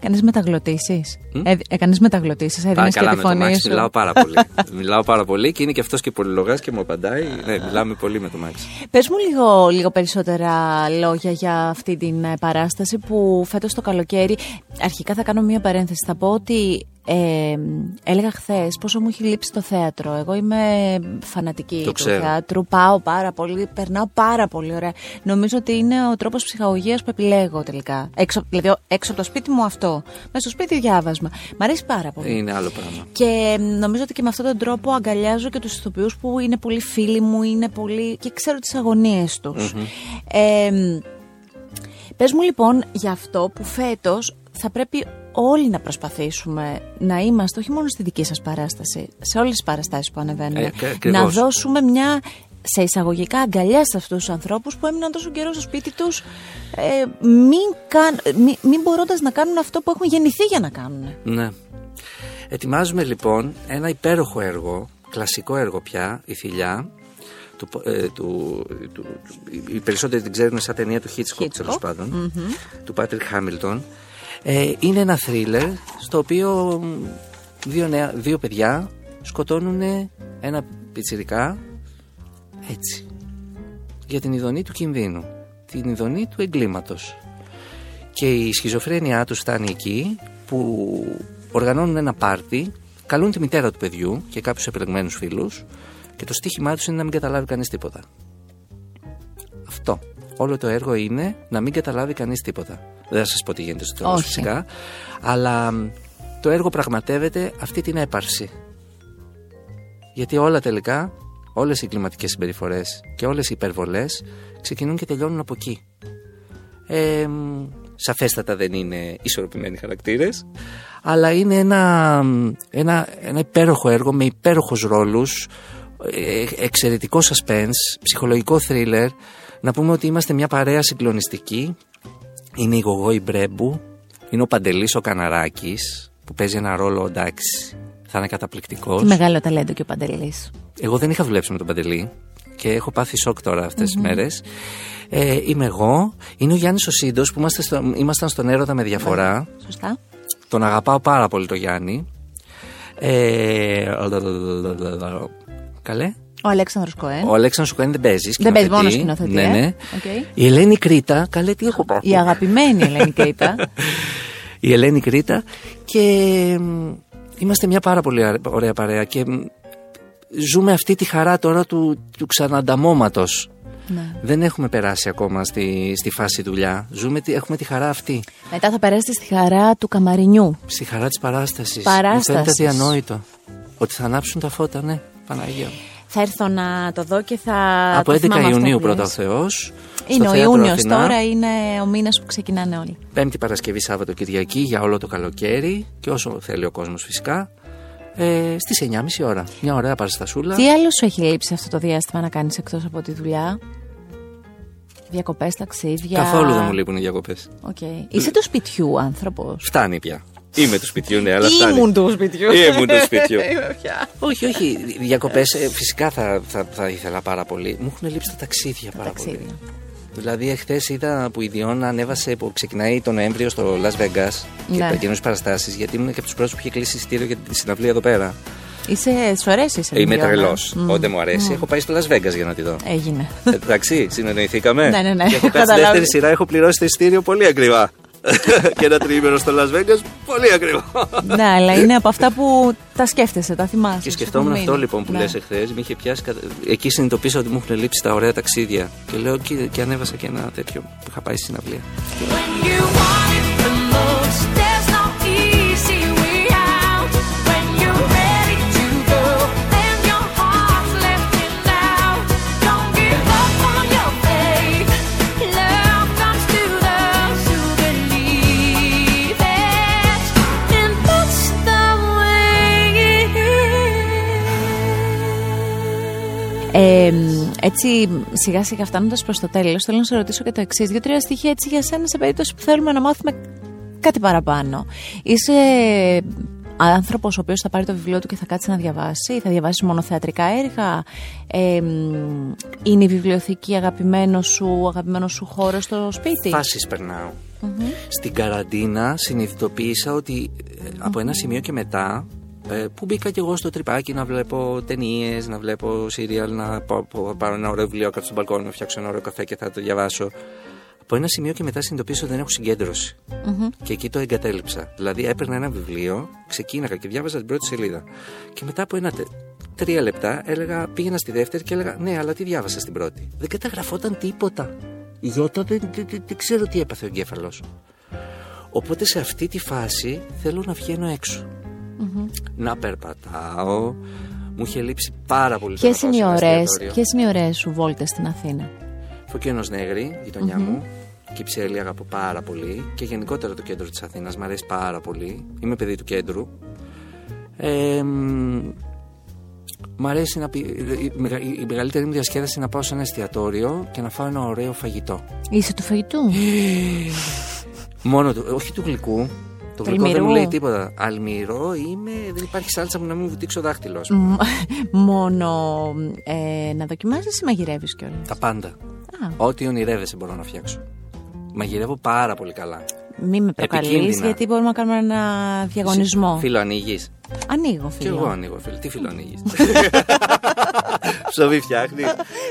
Κάνει μεταγλωτήσεις. Ε, Έκανε μεταγλωτήσεις. Έδινε Πάει και καλά τη με το φωνή Μάξι, σου. μιλάω πάρα πολύ. μιλάω πάρα πολύ και είναι και αυτός και πολυλογάς και μου απαντάει. Ναι, μιλάμε πολύ με το Μάξι. Πες μου λίγο, λίγο περισσότερα λόγια για αυτή την ε, παράσταση που φέτος το καλοκαίρι, αρχικά θα κάνω μία παρένθεση, θα πω ότι ε, έλεγα χθες πόσο μου έχει λείψει το θέατρο. Εγώ είμαι φανατική Το του ξέρω. θεάτρου, πάω πάρα πολύ, περνάω πάρα πολύ ωραία. Νομίζω ότι είναι ο τρόπος ψυχαγωγίας που επιλέγω τελικά. Έξω, δηλαδή έξω από το σπίτι μου αυτό, μέσα στο σπίτι διάβασμα. Μ' αρέσει πάρα πολύ. Είναι άλλο πράγμα. Και μ, νομίζω ότι και με αυτόν τον τρόπο αγκαλιάζω και τους ηθοποιούς που είναι πολύ φίλοι μου, είναι πολύ... και ξέρω τις αγωνίες τους. Ε, μ, πες μου λοιπόν για αυτό που φέτος θα πρέπει όλοι να προσπαθήσουμε να είμαστε όχι μόνο στη δική σας παράσταση, σε όλες τις παραστάσεις που ανεβαίνουν, Ε, κα- ακριβώς. να δώσουμε μια σε εισαγωγικά αγκαλιά σε αυτούς τους ανθρώπους που έμειναν τόσο καιρό στο σπίτι τους ε, μην, καν, μην, μην μπορώντας να κάνουν αυτό που έχουν γεννηθεί για να κάνουν. Ναι. Ετοιμάζουμε λοιπόν ένα υπέροχο έργο, κλασικό έργο πια, η Θηλιά. Του, ε, του, του, του- οι περισσότεροι την ξέρουν σαν ταινία του Hitchcock, Hitchcock. τέλος πάντων, του Patrick Hamilton. Ε, είναι ένα θρίλερ στο οποίο μ, δύο, νέα, δύο παιδιά σκοτώνουν ένα πιτσιρικά έτσι για την ειδονή του κινδύνου, την ειδονή του εγκλήματος. Και η σχιζοφρένειά τους φτάνει εκεί που οργανώνουν ένα πάρτι, καλούν τη μητέρα του παιδιού και κάποιους επιλεγμένους φίλους και το στίχημά τους είναι να μην καταλάβει κανείς τίποτα. Αυτό. Όλο το έργο είναι να μην καταλάβει κανείς τίποτα. Δεν θα σας πω τι γίνεται στο τέλος Όχι. φυσικά, αλλά μ, το έργο πραγματεύεται αυτή την έπαρση. Γιατί όλα τελικά, όλες οι κλιματικές συμπεριφορές και όλες οι υπερβολές ξεκινούν και τελειώνουν από εκεί. Ε, μ, σαφέστατα δεν είναι ισορροπημένοι χαρακτήρες αλλά είναι ένα, ένα, ένα υπέροχο έργο με υπέροχους ρόλους ε, εξαιρετικό suspense, ψυχολογικό thriller να πούμε ότι είμαστε μια παρέα συγκλονιστική είναι η Γογό η Μπρέμπου είναι ο Παντελής ο Καναράκης που παίζει ένα ρόλο εντάξει θα είναι καταπληκτικός Τι μεγάλο ταλέντο και ο Παντελής. εγώ δεν είχα δουλέψει με τον Παντελή και έχω πάθει σοκ τώρα αυτές τις μέρες. Ε, είμαι εγώ, είναι ο Γιάννης ο Σύντος που είμαστε στο, ήμασταν στον έρωτα με διαφορά. Σωστά. Τον αγαπάω πάρα πολύ το Γιάννη. Ε, καλέ. Ο Αλέξανδρος Κοέν. Ο Αλέξανδρος Κοέν δεν παίζεις. Δεν παίζει, μόνος σκηνοθετεί. σκηνοθετεί, Ναι, ε. ναι. Οκ. Η Ελένη Κρήτα, καλέ τι έχω πάθει. Η αγαπημένη Ελένη Κρήτα. η Ελένη Κρήτα και μ, είμαστε μια πάρα πολύ αρ- ωραία παρέα και μ, ζούμε αυτή τη χαρά τώρα του, του ξανανταμώματος. ναι. Δεν έχουμε περάσει ακόμα στη, στη φάση δουλειά. Ζούμε, τη- έχουμε τη χαρά αυτή. Μετά θα περάσετε στη χαρά του καμαρινιού. Στη χαρά της παράστασης. Παράστασης. Μου φαίνεται αδιανόητο. Ότι θα ανάψουν τα φώτα, ναι. Παναγία μου. Θα έρθω να το δω και θα. Από το 11 θυμάμαι αυτό Ιουνίου που πρώτα ο λες. Θεός. Είναι στο ο Θέατρο Ιούνιος Αθηνά. τώρα, είναι ο μήνας που ξεκινάνε όλοι. Πέμπτη Παρασκευή Σάββατο Κυριακή για όλο το καλοκαίρι και όσο θέλει ο κόσμος φυσικά. Ε, στις 9.30 ώρα. Μια ωραία παραστασούλα. Τι άλλο σου έχει λείψει αυτό το διάστημα να κάνεις εκτός από τη δουλειά, Διακοπές, ταξίδια; Καθόλου δεν μου λείπουν οι διακοπές. Οκ. Είσαι του σπιτιού άνθρωπος. Φτάνει πια. Είμαι του σπιτιού, ναι, αλλά Ήμουν του σπιτιού. Ήμουν του σπιτιού. Είμαι πια. όχι, όχι. Διακοπές φυσικά θα, θα, θα ήθελα πάρα πολύ. Μου έχουν λείψει τα ταξίδια πάρα πολύ. Ταξίδια. Δηλαδή, εχθές είδα που η Ντιόν ανέβασε που ξεκινάει το Νοέμβριο στο Las Vegas και Ναι. τα καινούριες παραστάσεις. Γιατί ήμουν και από τους πρώτους που είχε κλείσει εισιτήριο για τη συναυλία εδώ πέρα. Είσαι, σου αρέσει η Είμαι Σελίν τρελός. Μμ. Όποτε μου αρέσει, έχω πάει στο Las Vegas για να τη δω. Έγινε. Εντάξει, συνεννοηθήκαμε. Ναι, ναι, ναι. Και έχω κάτσει Καταλάβει. δεύτερη σειρά, έχω πληρώσει το εισιτήριο πολύ ακριβά. και ένα τριήμερο στο Las Vegas, πολύ ακριβά. ναι, αλλά είναι από αυτά που τα σκέφτεσαι, τα θυμάσαι. Και σου σκεφτόμουν έχουν αυτό μείνει. λοιπόν που Ναι. λες εχθές. Με είχε πιάσει. κατα- Εκεί συνειδητοποίησα ότι μου έχουν λείψει τα ωραία ταξίδια. Και λέω και, και ανέβασα και ένα τέτοιο που είχα πάει στη συναυλία. Ε, έτσι, σιγά σιγά φτάνοντας προς το τέλος, θέλω να σε ρωτήσω και το εξής. Δύο-τρία στοιχεία έτσι για σένα σε περίπτωση που θέλουμε να μάθουμε κάτι παραπάνω. Είσαι άνθρωπος ο οποίος θα πάρει το βιβλίο του και θα κάτσει να διαβάσει, θα διαβάσει μόνο θεατρικά έργα; Ε, μ, είναι η βιβλιοθήκη αγαπημένο σου, αγαπημένος σου χώρος στο σπίτι; Φάσεις περνάω. Στην καραντίνα συνειδητοποίησα ότι ε, από ένα σημείο και μετά ε, που μπήκα κι εγώ στο τρυπάκι να βλέπω ταινίες, να βλέπω σύριαλ, να πα- πα- πάρω ένα ωραίο βιβλίο κάτω στον μπαλκόνι, να φτιάξω ένα ωραίο καφέ και θα το διαβάσω. Από ένα σημείο και μετά συνειδητοποίησα ότι δεν έχω συγκέντρωση. Και εκεί το εγκατέλειψα. Δηλαδή έπαιρνα ένα βιβλίο, ξεκίναγα και διάβαζα την πρώτη σελίδα. Και μετά από ένα τε- τρία λεπτά έλεγα, πήγαινα στη δεύτερη και έλεγα Ναι, αλλά τι διάβασα στην πρώτη. Δεν καταγραφόταν τίποτα. Γιώτα δεν, δεν, δεν- δεν ξέρω τι έπαθε ο εγκέφαλος. Οπότε σε αυτή τη φάση θέλω να βγαίνω έξω. Να περπατάω. Μου είχε λείψει πάρα πολύ το Ποιες να πάω είναι, σε οι ένα ωραίες, εστιατόριο. ποιες είναι οι ωραίες σου βόλτες στην Αθήνα; Φωκίωνος Νέγρη, γειτονιά μου. Κυψέλη αγαπώ πάρα πολύ. Και γενικότερα το κέντρο της Αθήνας μου αρέσει πάρα πολύ. Είμαι παιδί του κέντρου. Ε, μ, μ' αρέσει να πει, η, μεγα- η μεγαλύτερη μου διασκέδαση είναι να πάω σε ένα εστιατόριο και να φάω ένα ωραίο φαγητό. Είσαι του φαγητού; Μόνο του, όχι του γλυκού. Το γλυκό δεν αλμυρού. μου λέει τίποτα. Αλμυρό είμαι, δεν υπάρχει σάλτσα που να μην μου βουτήξει ο δάχτυλο. Μ, Μόνο ε, να δοκιμάζεις ή μαγειρεύεις κιόλας; Τα πάντα. Α. Ό,τι ονειρεύεσαι μπορώ να φτιάξω. Μαγειρεύω πάρα πολύ καλά. Μην με προκαλείς, Επικίνδυνα. γιατί μπορούμε να κάνουμε ένα διαγωνισμό. Φίλο ανοίγει. Ανοίγω, Και φίλο. εγώ ανοίγω, φίλε. Τι φίλο ανοίγει. Ψωβί φτιάχνει.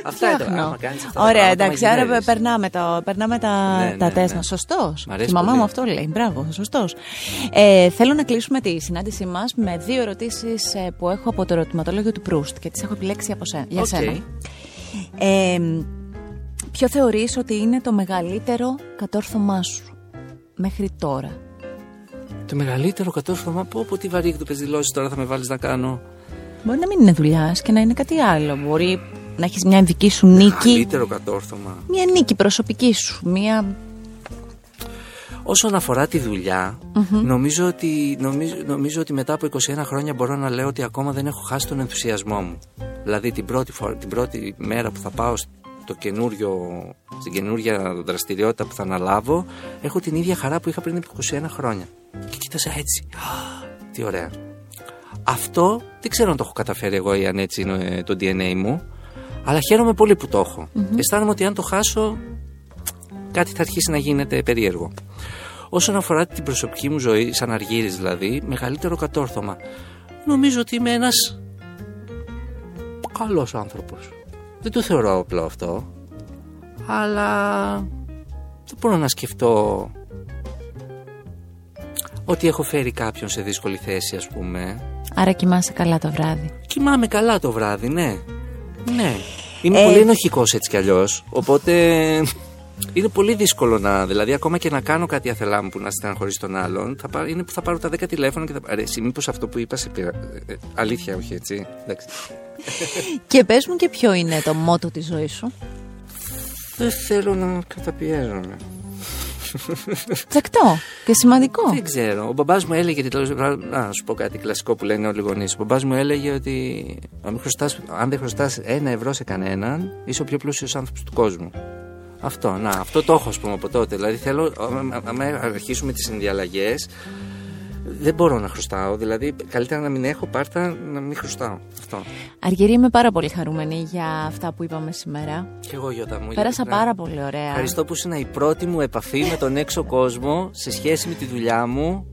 Αυτά είναι. Φτιάχνω. Άμα κάνεις αυτά τα Ωραία, πράγματα, εντάξει, άρα μαγειρεύεις. περνάμε, το, περνάμε τα, Ναι, τα ναι, τεστ ναι. μας. Σωστός. Μ' αρέσει Η μαμά πολύ. μου αυτό λέει. Μπράβο, σωστός. Ε, θέλω να κλείσουμε τη συνάντησή μας με δύο ερωτήσεις που έχω από το ερωτηματολόγιο του Προύστ και τις έχω επιλέξει από σένα, για Οκ. σένα. Ε, ποιο θεωρείς ότι είναι το μεγαλύτερο κατόρθωμά σου μέχρι τώρα; Το μεγαλύτερο κατόρθωμα. Πω, πω τι βαρύγδουπες δηλώσεις τώρα θα με βάλεις να κάνω. Μπορεί να μην είναι δουλειάς και να είναι κάτι άλλο. Μπορεί να έχεις μια δική σου νίκη. Μεγαλύτερο κατόρθωμα. Μια νίκη προσωπική σου. Μια. Όσον αφορά τη δουλεια νομίζω, ότι, νομίζω, νομίζω ότι μετά από 21 χρόνια μπορώ να λέω ότι ακόμα δεν έχω χάσει τον ενθουσιασμό μου. Δηλαδή την πρώτη, φορά, την πρώτη μέρα που θα πάω στο καινούριο, στην καινούργια δραστηριότητα που θα αναλάβω, έχω την ίδια χαρά που είχα πριν από 21 χρόνια. Και κοίταζα έτσι. Α, τι ωραία. Αυτό δεν ξέρω αν το έχω καταφέρει εγώ ή αν έτσι είναι ε, το DNA μου, αλλά χαίρομαι πολύ που το έχω. Αισθάνομαι ότι αν το χάσω, κάτι θα αρχίσει να γίνεται περίεργο. Όσον αφορά την προσωπική μου ζωή, σαν αργύρης δηλαδή, μεγαλύτερο κατόρθωμα. Νομίζω ότι είμαι ένας καλός άνθρωπος. Δεν το θεωρώ απλό αυτό, αλλά δεν μπορώ να σκεφτώ ότι έχω φέρει κάποιον σε δύσκολη θέση, ας πούμε. Άρα κοιμάσαι καλά το βράδυ. Κοιμάμαι καλά το βράδυ, ναι. Ναι. Είμαι Ε, πολύ ενοχικός έτσι κι αλλιώς. Οπότε είναι πολύ δύσκολο να. Δηλαδή, ακόμα και να κάνω κάτι αθελά μου που να στεναχωρήσει τον άλλον, θα πάρω, είναι που θα πάρω τα 10 τηλέφωνα και θα πάρω. Εσύ, μήπως αυτό που είπα σε πήρα. ε, ε, αλήθεια, όχι έτσι. Εντάξει. Και πες μου και ποιο είναι το μότο της ζωής σου. Δεν θέλω να καταπιέζομαι. Δεκτό και σημαντικό. Δεν ξέρω. Ο μπαμπάς μου έλεγε. ότι τέλος πάντων- Να σου πω κάτι κλασικό που λένε όλοι οι γονείς. Ο μπαμπάς μου έλεγε ότι αν, μην χρωστάς, αν δεν χρωστάς ένα ευρώ σε κανέναν, είσαι ο πιο πλούσιος άνθρωπος του κόσμου. Αυτό, να, αυτό το έχω, ας πούμε, από τότε. Δηλαδή θέλω, άμα- άμα αρχίσουμε τις συνδιαλλαγές, δεν μπορώ να χρωστάω. Δηλαδή, καλύτερα να μην έχω πάρτα να μην χρωστάω. Αυτό. Αργυρή, είμαι πάρα πολύ χαρούμενη για αυτά που είπαμε σήμερα. Και εγώ, Γιώτα μου. Πέρασα ειλικρινά. πάρα πολύ ωραία. Ευχαριστώ που ήσουν η πρώτη μου επαφή με τον έξω κόσμο σε σχέση με τη δουλειά μου.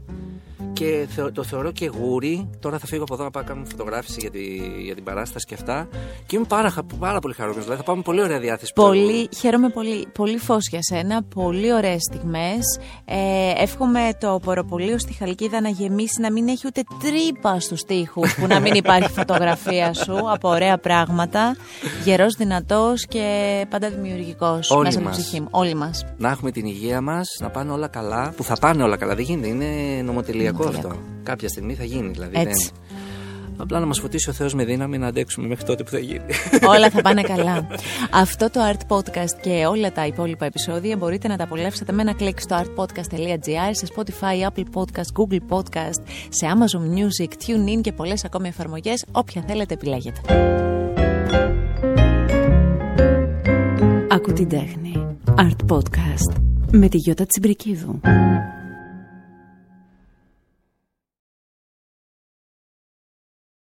Και θεω- το θεωρώ και γούρι. Τώρα θα φύγω από εδώ να πάω να κάνω φωτογράφηση για, τη, για την παράσταση και αυτά. Και είμαι πάρα, χα- πάρα πολύ χαρούμενος. Δηλαδή θα πάμε πολύ ωραία διάθεση. Πολύ, χαίρομαι πολύ. Πολύ φως για σένα. Πολύ ωραίες στιγμές. Ε, εύχομαι το ποροπολείο στη Χαλκίδα να γεμίσει, να μην έχει ούτε τρύπα στους τοίχους, που να μην υπάρχει φωτογραφία σου από ωραία πράγματα. Γερός, δυνατός και πάντα δημιουργικός Όλοι μέσα από μας. την ψυχή μου. Όλοι μας. Να έχουμε την υγεία μας, να πάνε όλα καλά. Που θα πάνε όλα καλά. Δεν γίνεται. Είναι νομοτελειακό Νομοτελειακό. αυτό. Κάποια στιγμή θα γίνει. Δηλαδή, Έτσι. δεν- Απλά να μας φωτίσει ο Θεός με δύναμη να αντέξουμε μέχρι τότε που θα γίνει. Όλα θα πάνε καλά. Αυτό το Art Podcast και όλα τα υπόλοιπα επεισόδια μπορείτε να τα απολαύσετε με ένα κλικ στο artpodcast.gr, σε Spotify, Apple Podcast, Google Podcast, σε Amazon Music, TuneIn και πολλές ακόμη εφαρμογές, όποια θέλετε επιλέγετε. Ακού την τέχνη. Art Podcast με τη Γιώτα Τσιμπρικίδου.